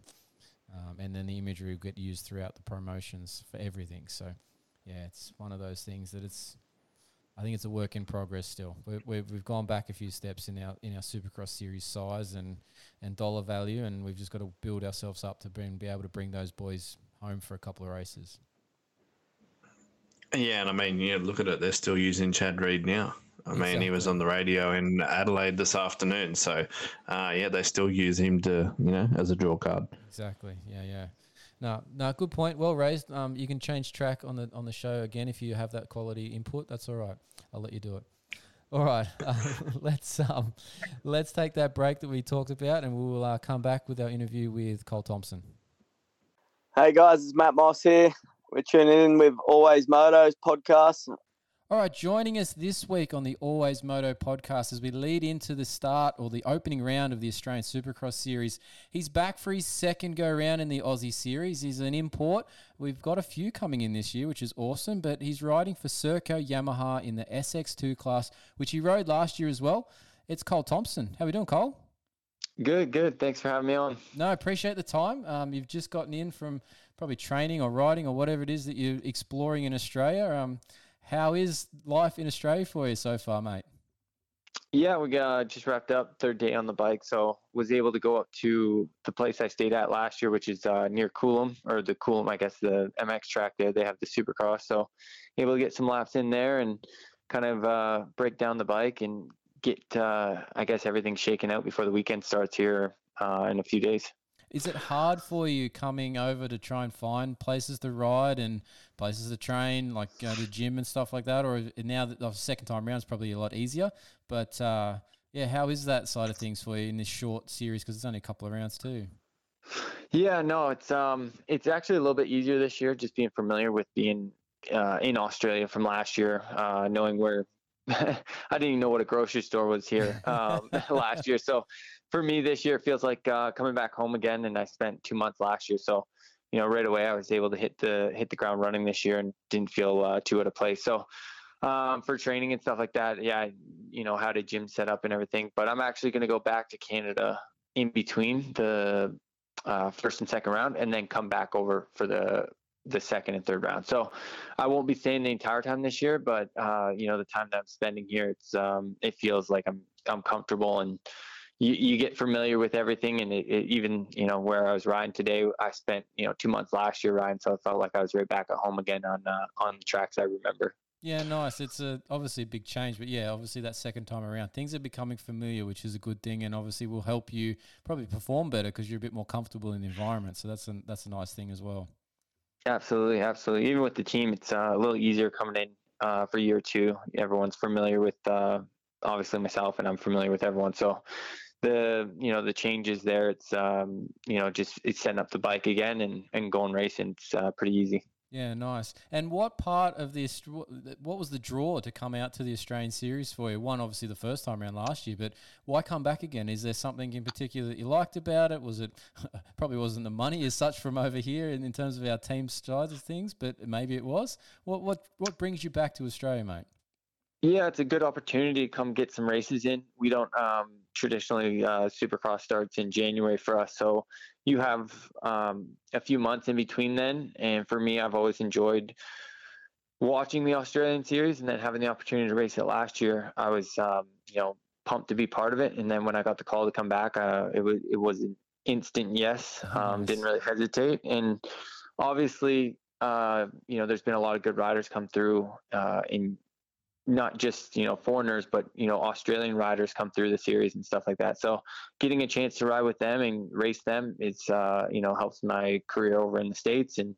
um, and then the imagery will get used throughout the promotions for everything. So, yeah, it's one of those things that it's. I think it's a work in progress still. we we've, we've gone back a few steps in our in our Supercross series size and and dollar value, and we've just got to build ourselves up to bring, be able to bring those boys home for a couple of races. Yeah, and I mean, yeah, look at it. They're still using Chad Reed now. I mean, he was on the radio in Adelaide this afternoon. So, uh, yeah, they still use him to, you know, as a draw card. Exactly. Yeah, yeah. No, no, good point. Well raised. Um, you can change track on the on the show again if you have that quality input. That's all right. I'll let you do it. All right. Uh, let's um, let's take that break that we talked about, and we will uh, come back with our interview with Cole Thompson. Hey guys, it's Matt Moss here. We're tuning in with Always Motos podcast. All right, joining us this week on the Always Moto podcast as we lead into the start or the opening round of the Australian Supercross Series. He's back for his second go round in the Aussie Series. He's an import. We've got a few coming in this year, which is awesome, but he's riding for Serco Yamaha in the SX2 class, which he rode last year as well. It's Cole Thompson. How are we doing, Cole? Good, good. Thanks for having me on. No, appreciate the time. Um, you've just gotten in from probably training or riding or whatever it is that you're exploring in Australia. Um, how is life in Australia for you so far, mate? Yeah, we got just wrapped up third day on the bike, so was able to go up to the place I stayed at last year, which is uh, near Coolum or the Coolum, I guess the MX track there. They have the Supercross, so able to get some laps in there and kind of uh, break down the bike and get, uh, I guess, everything shaken out before the weekend starts here uh, in a few days. Is it hard for you coming over to try and find places to ride and places to train, like go to the gym and stuff like that? Or now that the second time around is probably a lot easier. But uh, yeah, how is that side of things for you in this short series? Because it's only a couple of rounds too. Yeah, no, it's um, it's actually a little bit easier this year, just being familiar with being uh, in Australia from last year, uh, knowing where I didn't even know what a grocery store was here um, last year. So for me, this year it feels like uh, coming back home again, and I spent two months last year. So you know, right away I was able to hit the hit the ground running this year, and didn't feel uh, too out of place. So um, for training and stuff like that, yeah, I, you know, had a gym set up and everything. But I'm actually going to go back to Canada in between the uh, first and second round, and then come back over for the the second and third round. So I won't be staying the entire time this year, but uh, you know the time that I'm spending here, it's um, it feels like I'm I'm comfortable and you, you get familiar with everything and it, it, even you know where i was riding today i spent you know two months last year riding so i felt like i was right back at home again on uh, on the tracks i remember yeah, nice. It's a obviously a big change, but yeah, obviously that second time around, things are becoming familiar, which is a good thing, and obviously will help you probably perform better because you're a bit more comfortable in the environment. So that's a that's a nice thing as well. Absolutely, absolutely. Even with the team, it's uh, a little easier coming in uh, for year two. Everyone's familiar with uh, obviously myself, and I'm familiar with everyone. So the you know the changes there, it's um, you know just it's setting up the bike again and and going racing. It's uh, pretty easy. Yeah, nice. And what part of the what was the draw to come out to the Australian series for you? One, obviously the first time around last year, but why come back again? Is there something in particular that you liked about it? Was it probably wasn't the money as such from over here in, in terms of our team sides of things, but maybe it was. What what what brings you back to Australia, mate? Yeah, it's a good opportunity to come get some races in. We don't um, traditionally uh, Supercross starts in January for us, so you have um, a few months in between then. And for me, I've always enjoyed watching the Australian series and then having the opportunity to race it last year. I was, um, you know, pumped to be part of it. And then when I got the call to come back, uh, it was it was an instant yes. Um, nice. Didn't really hesitate. And obviously, uh, you know, there's been a lot of good riders come through uh, in not just you know foreigners but you know australian riders come through the series and stuff like that. So getting a chance to ride with them and race them it's uh, you know helps my career over in the states and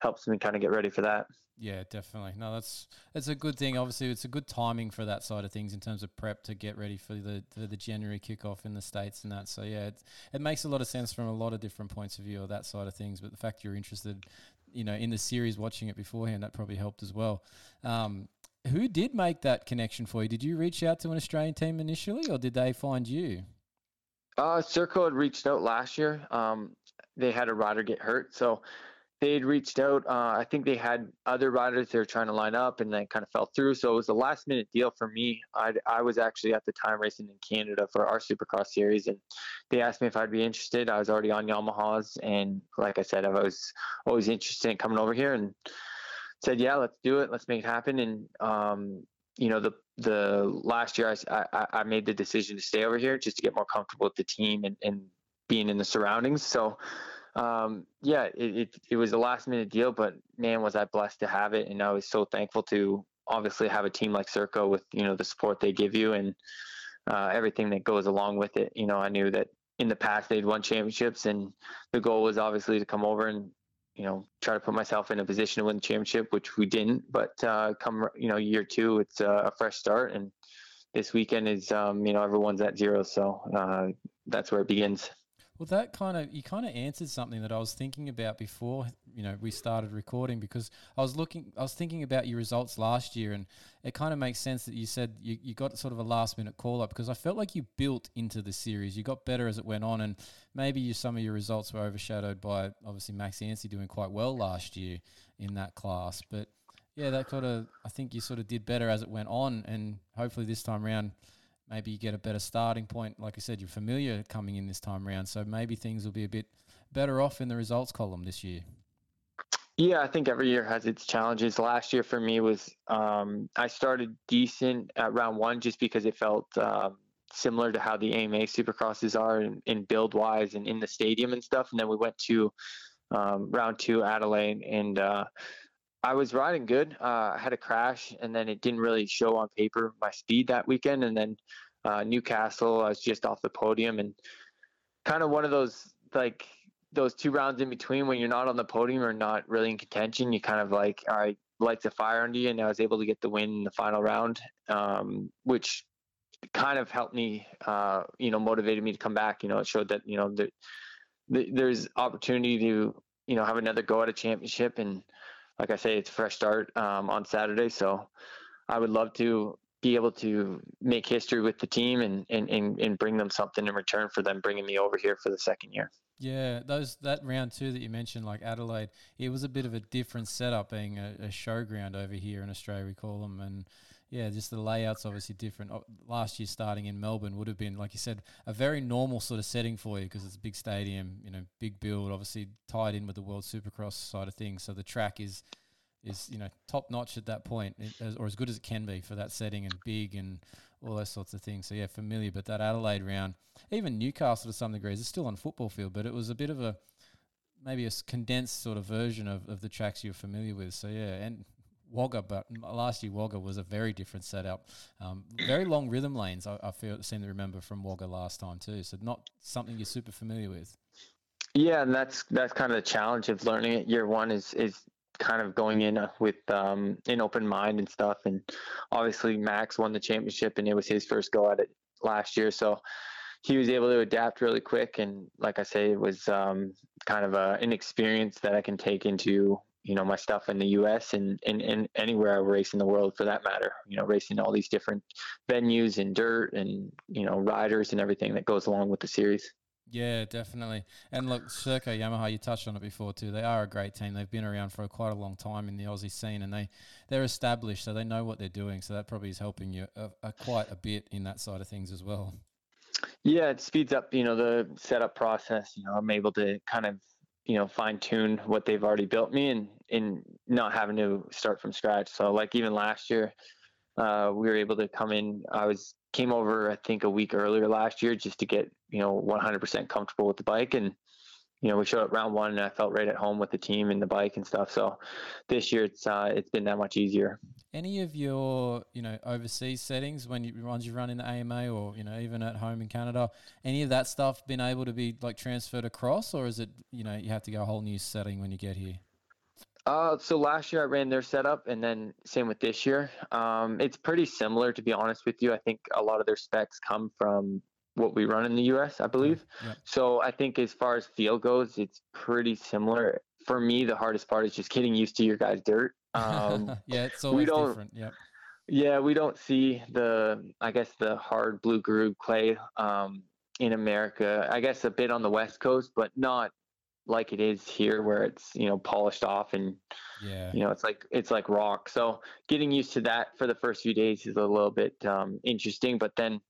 helps me kind of get ready for that. Yeah definitely. No that's it's a good thing. Obviously it's a good timing for that side of things in terms of prep to get ready for the the january kickoff in the states and that. So yeah it, it makes a lot of sense from a lot of different points of view of that side of things but the fact you're interested you know in the series watching it beforehand that probably helped as well. Um, who did make that connection for you? Did you reach out to an Australian team initially, or did they find you? Uh, Serco had reached out last year. Um, they had a rider get hurt, so they had reached out. Uh, I think they had other riders they were trying to line up, and then kind of fell through. So it was a last minute deal for me. I I was actually at the time racing in Canada for our Supercross series, and they asked me if I'd be interested. I was already on Yamahas, and like I said, I was always interested in coming over here and said, yeah, let's do it. Let's make it happen. And, um, you know, the, the last year I, I, I, made the decision to stay over here just to get more comfortable with the team and, and being in the surroundings. So, um, yeah, it, it, it was a last minute deal, but man, was I blessed to have it. And I was so thankful to obviously have a team like Serco with, you know, the support they give you and, uh, everything that goes along with it. You know, I knew that in the past they'd won championships and the goal was obviously to come over and you know, try to put myself in a position to win the championship, which we didn't. But uh, come, you know, year two, it's a fresh start, and this weekend is, um, you know, everyone's at zero, so uh, that's where it begins. Well, that kind of you kind of answered something that I was thinking about before you know we started recording because I was looking, I was thinking about your results last year, and it kind of makes sense that you said you, you got sort of a last minute call up because I felt like you built into the series. You got better as it went on, and maybe you, some of your results were overshadowed by obviously Max Yancey doing quite well last year in that class, but yeah, that kind of I think you sort of did better as it went on, and hopefully this time around maybe you get a better starting point. Like I said, you're familiar coming in this time around, so maybe things will be a bit better off in the results column this year. Yeah, I think every year has its challenges. Last year for me was um, I started decent at round one just because it felt um, similar to how the AMA Supercrosses are in, in, build wise and in the stadium and stuff. And then we went to um, round two Adelaide and uh, I was riding good. Uh, I had a crash, and then it didn't really show on paper my speed that weekend. And then uh, Newcastle, I was just off the podium, and kind of one of those like those two rounds in between when you're not on the podium or not really in contention. You kind of like, all right, lights a fire under you, and I was able to get the win in the final round, um, which kind of helped me, uh, you know, motivated me to come back. You know, it showed that you know that there's opportunity to you know have another go at a championship and like I say, it's a fresh start um, on Saturday. So I would love to be able to make history with the team and, and, and, and bring them something in return for them bringing me over here for the second year. Yeah, those that round two that you mentioned, like Adelaide, it was a bit of a different setup, being a, a showground over here in Australia, we call them, and yeah, just the layout's obviously different. Oh, last year, starting in Melbourne, would have been, like you said, a very normal sort of setting for you because it's a big stadium, you know, big build, obviously tied in with the World Supercross side of things. So the track is is you know top notch at that point, or as good as it can be for that setting and big and all those sorts of things. So yeah, familiar. But that Adelaide round, even Newcastle to some degrees, is still on football field, but it was a bit of a maybe a condensed sort of version of, of the tracks you're familiar with. So yeah, and Wagga, but last year Wagga was a very different setup. Um, very long rhythm lanes. I, I feel seem to remember from Wagga last time too. So not something you're super familiar with. Yeah, and that's that's kind of the challenge of learning it. Year one is is kind of going in uh, with um, an open mind and stuff. And obviously, Max won the championship, and it was his first go at it last year. So he was able to adapt really quick. And like I say, it was um, kind of a, an experience that I can take into you know my stuff in the U.S. and, and and anywhere I race in the world for that matter. You know, racing all these different venues and dirt and you know riders and everything that goes along with the series. Yeah, definitely. And look, Serco Yamaha, you touched on it before too. They are a great team. They've been around for quite a long time in the Aussie scene, and they they're established, so they know what they're doing. So that probably is helping you a, a, quite a bit in that side of things as well. Yeah, it speeds up, you know, the setup process. You know, I'm able to kind of, you know, fine tune what they've already built me and in not having to start from scratch. So like even last year, uh, we were able to come in. I was came over, I think, a week earlier last year just to get, you know, 100% comfortable with the bike. And, you know, we showed up round one and I felt right at home with the team and the bike and stuff. So this year it's uh, it's been that much easier. Any of your, you know, overseas settings when you runs you run in the AMA or you know even at home in Canada, any of that stuff been able to be like transferred across, or is it you know you have to go a whole new setting when you get here? Uh, so last year I ran their setup, and then same with this year. Um, it's pretty similar, to be honest with you. I think a lot of their specs come from what we run in the U.S. I believe. yeah. So I think as far as feel goes, it's pretty similar. For me, the hardest part is just getting used to your guys' dirt. Um, yeah, it's always don't- different. Yeah. yeah, we don't see the, I guess, the hard blue groove clay um, in America. I guess a bit on the West Coast, but not like it is here, where it's you know polished off and Yeah. you know it's like it's like rock so getting used to that for the first few days is a little bit um, interesting but then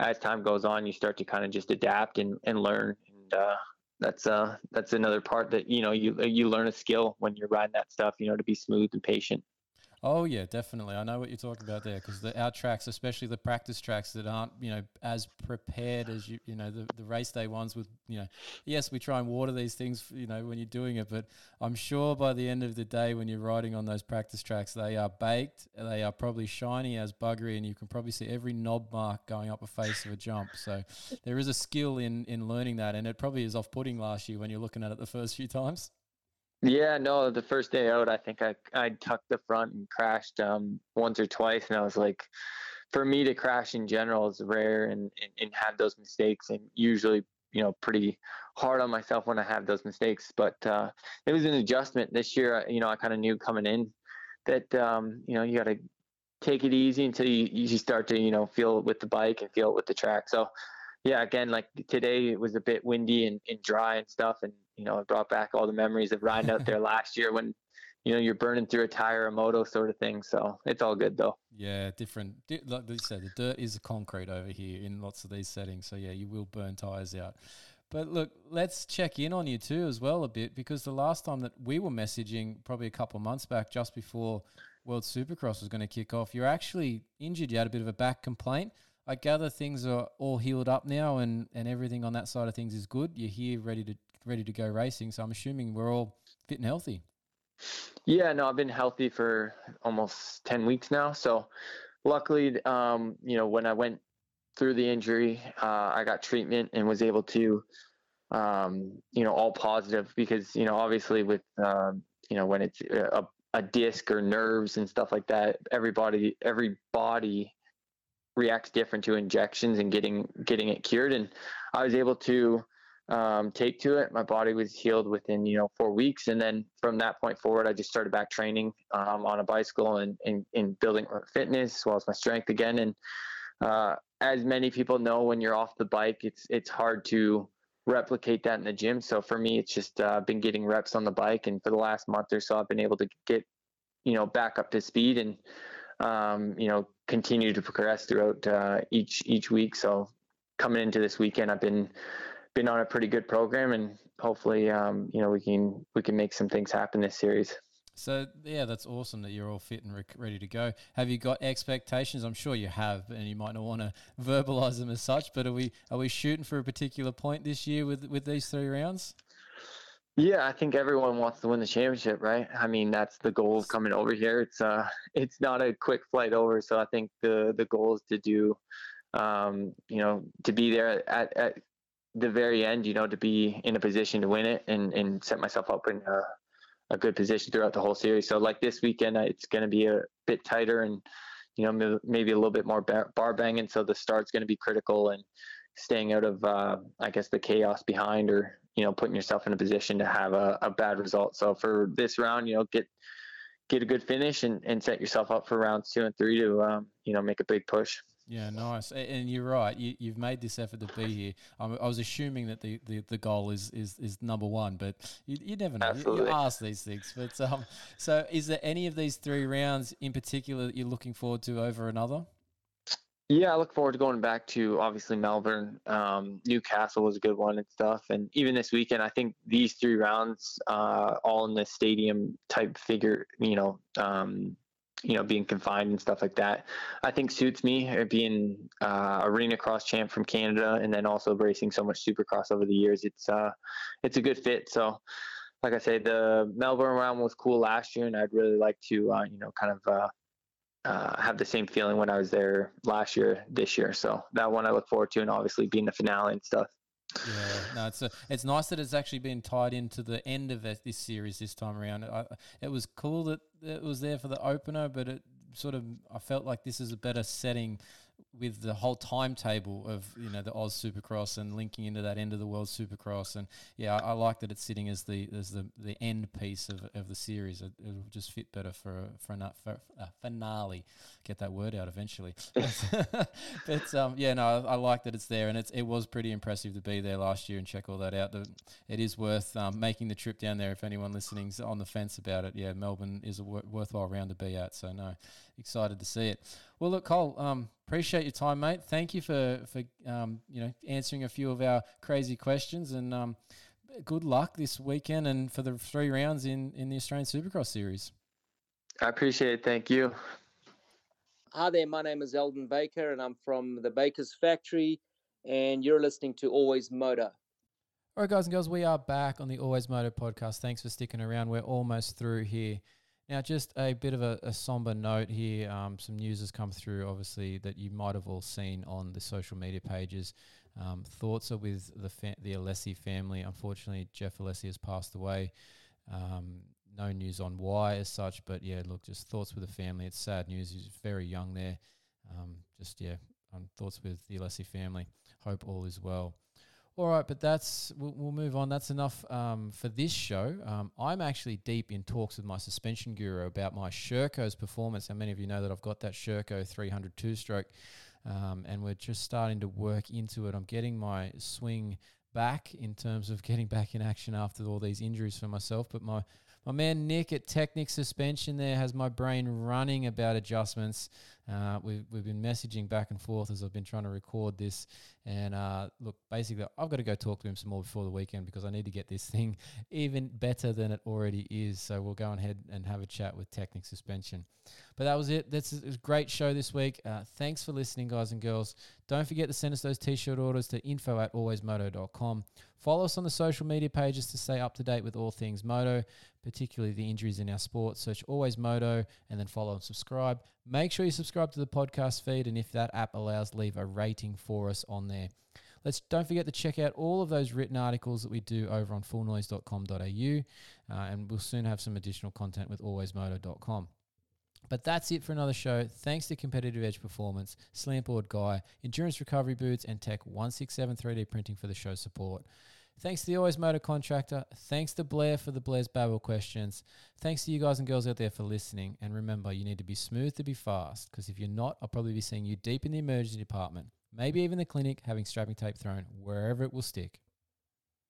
as time goes on you start to kind of just adapt and, and learn and uh, that's uh that's another part that you know you you learn a skill when you're riding that stuff you know to be smooth and patient Oh yeah, definitely. I know what you're talking about there because the, our tracks, especially the practice tracks that aren't you know as prepared as you you know the, the race day ones with you know yes we try and water these things you know when you're doing it, but I'm sure by the end of the day when you're riding on those practice tracks they are baked, they are probably shiny as buggery, and you can probably see every knob mark going up a face of a jump. So there is a skill in in learning that, and it probably is off putting last year when you're looking at it the first few times. Yeah no the first day out i think i i tucked the front and crashed um once or twice and i was like for me to crash in general is rare and, and, and have those mistakes and usually you know pretty hard on myself when i have those mistakes but uh, it was an adjustment this year you know i kind of knew coming in that um, you know you got to take it easy until you, you start to you know feel it with the bike and feel it with the track so yeah again like today it was a bit windy and, and dry and stuff and you know it brought back all the memories of riding out there last year when you know you're burning through a tire a moto sort of thing so it's all good though Yeah, different. Like you said, the dirt is concrete over here in lots of these settings. So yeah, you will burn tires out. But look, let's check in on you too as well a bit because the last time that we were messaging, probably a couple of months back, just before World Supercross was going to kick off, you're actually injured. You had a bit of a back complaint. I gather things are all healed up now, and, and everything on that side of things is good. You're here, ready to ready to go racing. So I'm assuming we're all fit and healthy. Yeah, no, I've been healthy for almost 10 weeks now. So luckily, um, you know, when I went through the injury, uh, I got treatment and was able to, um, you know, all positive because, you know, obviously with, um, you know, when it's a, a disc or nerves and stuff like that, everybody, every body reacts different to injections and getting, getting it cured. And I was able to, um, take to it. My body was healed within, you know, four weeks. And then from that point forward, I just started back training um, on a bicycle and, and, and building fitness as well as my strength again. And uh, as many people know, when you're off the bike, it's it's hard to replicate that in the gym. So for me, it's just uh, been getting reps on the bike. And for the last month or so, I've been able to get, you know, back up to speed and, um, you know, continue to progress throughout uh, each each week. So coming into this weekend, I've been been on a pretty good program, and hopefully, um, you know, we can we can make some things happen this series. So yeah, that's awesome that you're all fit and rec- ready to go. Have you got expectations? I'm sure you have, and you might not want to verbalize them as such. But are we are we shooting for a particular point this year with with these three rounds? Yeah, I think everyone wants to win the championship, right? I mean, that's the goal of coming over here. It's uh, it's not a quick flight over, so I think the the goal is to do, um, you know, to be there at, at the very end. You know, to be in a position to win it and and set myself up in a, a good position throughout the whole series. So like this weekend, it's going to be a bit tighter and you know maybe a little bit more bar, bar banging. So the start's going to be critical and staying out of uh, I guess the chaos behind or you know putting yourself in a position to have a, a bad result. So for this round, you know get get a good finish and, and set yourself up for rounds two and three to um, you know make a big push. Yeah, nice. And you're right. You, you've made this effort to be here. I was assuming that the, the, the goal is, is, is number one, but you, you never know. You, you, ask these things. But um, so, is there any of these three rounds in particular that you're looking forward to over another? Yeah, I look forward to going back to obviously Melbourne. Um, Newcastle was a good one and stuff. And even this weekend, I think these three rounds, uh, all in the stadium type figure, you know, um, you know, being confined and stuff like that, I think suits me. Uh, being uh, arena cross champ from Canada and then also racing so much Supercross over the years, it's uh, it's a good fit. So, like I say, the Melbourne round was cool last year, and I'd really like to, uh, you know, kind of uh, uh, have the same feeling when I was there last year, this year. So that one I look forward to, and obviously being the finale and stuff. Yeah, no, it's a, it's nice that it's actually been tied into the end of this series this time around. I, it was cool that it was there for the opener, but it sort of I felt like this is a better setting with the whole timetable of you know the Aus Supercross and linking into that end of the world Supercross, and yeah, I, I like that it's sitting as the as the, the end piece of, of the series. It, will just fit better for for, a, for a finale. Get that word out eventually. but um, yeah, no, I, I, like that it's there, and it's it was pretty impressive to be there last year and check all that out. It is worth um, making the trip down there if anyone listening's on the fence about it. Yeah, Melbourne is a wor- worthwhile round to be at. So no, excited to see it. Well, look, Cole, um, appreciate your time, mate. Thank you for for um, you know answering a few of our crazy questions, and um, good luck this weekend and for the three rounds in in the Australian Supercross Series. I appreciate it. Thank you. Hi there, my name is Aldon Baker, and I'm from the Baker's Factory, and you're listening to Always Moto. All right, guys and girls, we are back on the Always Moto podcast. Thanks for sticking around. We're almost through here. Now, just a bit of a, a somber note here. Um, some news has come through, obviously, that you might have all seen on the social media pages. Um, thoughts are with the fa- the Alessi family. Unfortunately, Jeff Alessi has passed away. Um, no news on why, as such, but yeah, look, just thoughts with the family. It's sad news. He's very young there. Um, just yeah, um, thoughts with the Alessi family. Hope all is well. All right, but that's we'll, we'll move on. That's enough um, for this show. Um, I'm actually deep in talks with my suspension guru about my Sherco's performance. How many of you know that I've got that Sherco 302 stroke, um, and we're just starting to work into it. I'm getting my swing back in terms of getting back in action after all these injuries for myself. But my my man Nick at Technic Suspension there has my brain running about adjustments. Uh, we've, we've been messaging back and forth as I've been trying to record this. And uh, look, basically, I've got to go talk to him some more before the weekend because I need to get this thing even better than it already is. So we'll go ahead and have a chat with Technic Suspension. But that was it. This That's a great show this week. Uh, thanks for listening, guys and girls. Don't forget to send us those t shirt orders to info at alwaysmoto.com. Follow us on the social media pages to stay up to date with all things moto, particularly the injuries in our sport. Search Always Moto and then follow and subscribe. Make sure you subscribe to the podcast feed, and if that app allows, leave a rating for us on there. Let's don't forget to check out all of those written articles that we do over on fullnoise.com.au, uh, and we'll soon have some additional content with alwaysmoto.com. But that's it for another show. Thanks to Competitive Edge Performance, Slant Board Guy, Endurance Recovery Boots, and Tech 167 3D Printing for the show support. Thanks to the Always Motor Contractor. Thanks to Blair for the Blair's Babble questions. Thanks to you guys and girls out there for listening. And remember, you need to be smooth to be fast, because if you're not, I'll probably be seeing you deep in the emergency department, maybe even the clinic, having strapping tape thrown wherever it will stick.